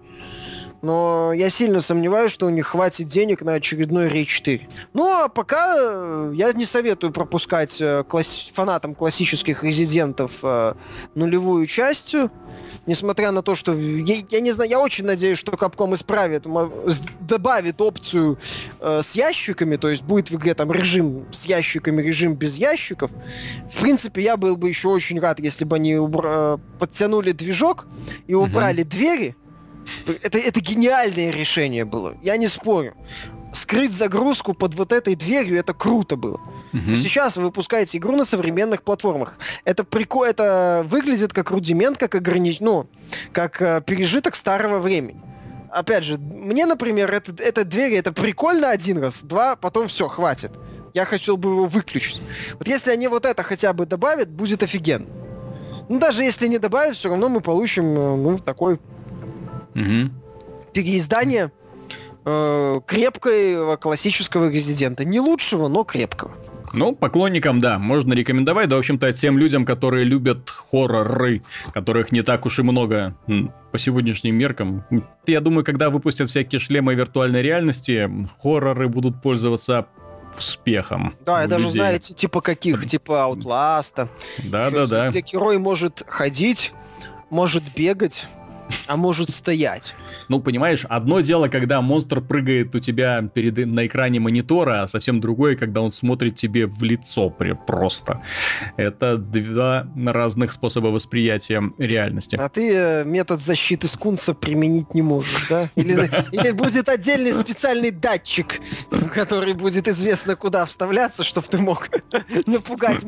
[SPEAKER 2] но я сильно сомневаюсь, что у них хватит денег на очередной Рей 4. Ну, а пока э, я не советую пропускать э, класс... фанатам классических резидентов э, нулевую частью несмотря на то, что я, я не знаю, я очень надеюсь, что Capcom исправит, добавит опцию э, с ящиками, то есть будет в игре там режим с ящиками, режим без ящиков. В принципе, я был бы еще очень рад, если бы они убра- э, подтянули движок и убрали mm-hmm. двери. Это, это гениальное решение было, я не спорю скрыть загрузку под вот этой дверью, это круто было. Угу. Сейчас вы выпускаете игру на современных платформах. Это прикол, это выглядит как рудимент, как огранич... ну, как э, пережиток старого времени. Опять же, мне, например, это, эта дверь, это прикольно один раз, два, потом все, хватит. Я хотел бы его выключить. Вот если они вот это хотя бы добавят, будет офигенно. Ну, даже если не добавят, все равно мы получим, э, ну, такой угу. переиздание э, крепкого классического резидента. Не лучшего, но крепкого.
[SPEAKER 1] Ну, поклонникам, да, можно рекомендовать. Да, в общем-то, тем людям, которые любят хорроры, которых не так уж и много по сегодняшним меркам. Я думаю, когда выпустят всякие шлемы виртуальной реальности, хорроры будут пользоваться успехом.
[SPEAKER 2] Да, я даже людей. знаю, типа каких, типа Outlast.
[SPEAKER 1] Да, да, да.
[SPEAKER 2] Где герой может ходить, может бегать, а может стоять.
[SPEAKER 1] Ну, понимаешь, одно дело, когда монстр прыгает у тебя перед, на экране монитора, а совсем другое, когда он смотрит тебе в лицо просто. Это два разных способа восприятия реальности.
[SPEAKER 2] А ты э, метод защиты скунса применить не можешь, да? Или, или будет отдельный специальный датчик, который будет известно куда вставляться, чтобы ты мог напугать.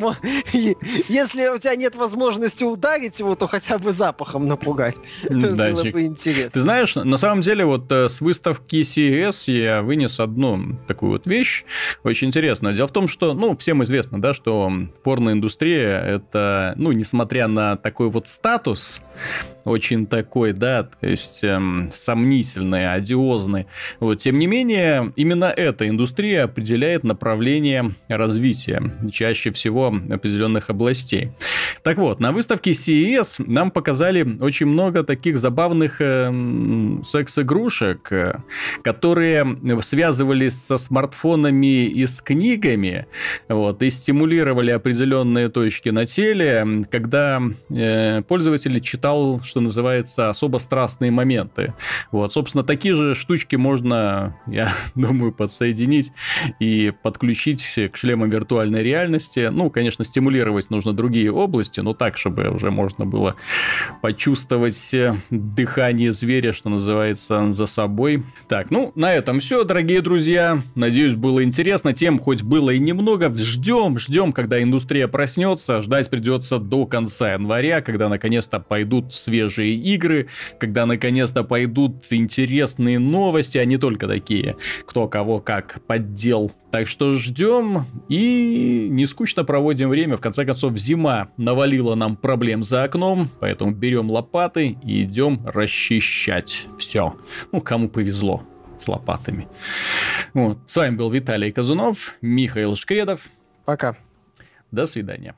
[SPEAKER 2] Если у тебя нет возможности ударить его, то хотя бы запахом напугать.
[SPEAKER 1] Было бы интересно. Ты знаешь, на самом деле, вот э, с выставки CES я вынес одну такую вот вещь, очень интересную. Дело в том, что, ну, всем известно, да, что порноиндустрия, это, ну, несмотря на такой вот статус, очень такой, да, то есть эм, сомнительный, одиозный. Вот, тем не менее, именно эта индустрия определяет направление развития чаще всего определенных областей. Так вот, на выставке CES нам показали очень много таких забавных э, секс-игрушек, э, которые связывались со смартфонами и с книгами, вот, и стимулировали определенные точки на теле, когда э, пользователь читал что называется, особо страстные моменты. Вот, собственно, такие же штучки можно, я думаю, подсоединить и подключить к шлемам виртуальной реальности. Ну, конечно, стимулировать нужно другие области, но так, чтобы уже можно было почувствовать дыхание зверя, что называется, за собой. Так, ну, на этом все, дорогие друзья. Надеюсь, было интересно. Тем хоть было и немного. Ждем, ждем, когда индустрия проснется. Ждать придется до конца января, когда наконец-то пойдут свежие свежие игры, когда наконец-то пойдут интересные новости, а не только такие, кто кого как поддел. Так что ждем и не скучно проводим время. В конце концов, зима навалила нам проблем за окном, поэтому берем лопаты и идем расчищать все. Ну, кому повезло с лопатами. Вот. С вами был Виталий Казунов, Михаил Шкредов.
[SPEAKER 2] Пока.
[SPEAKER 1] До свидания.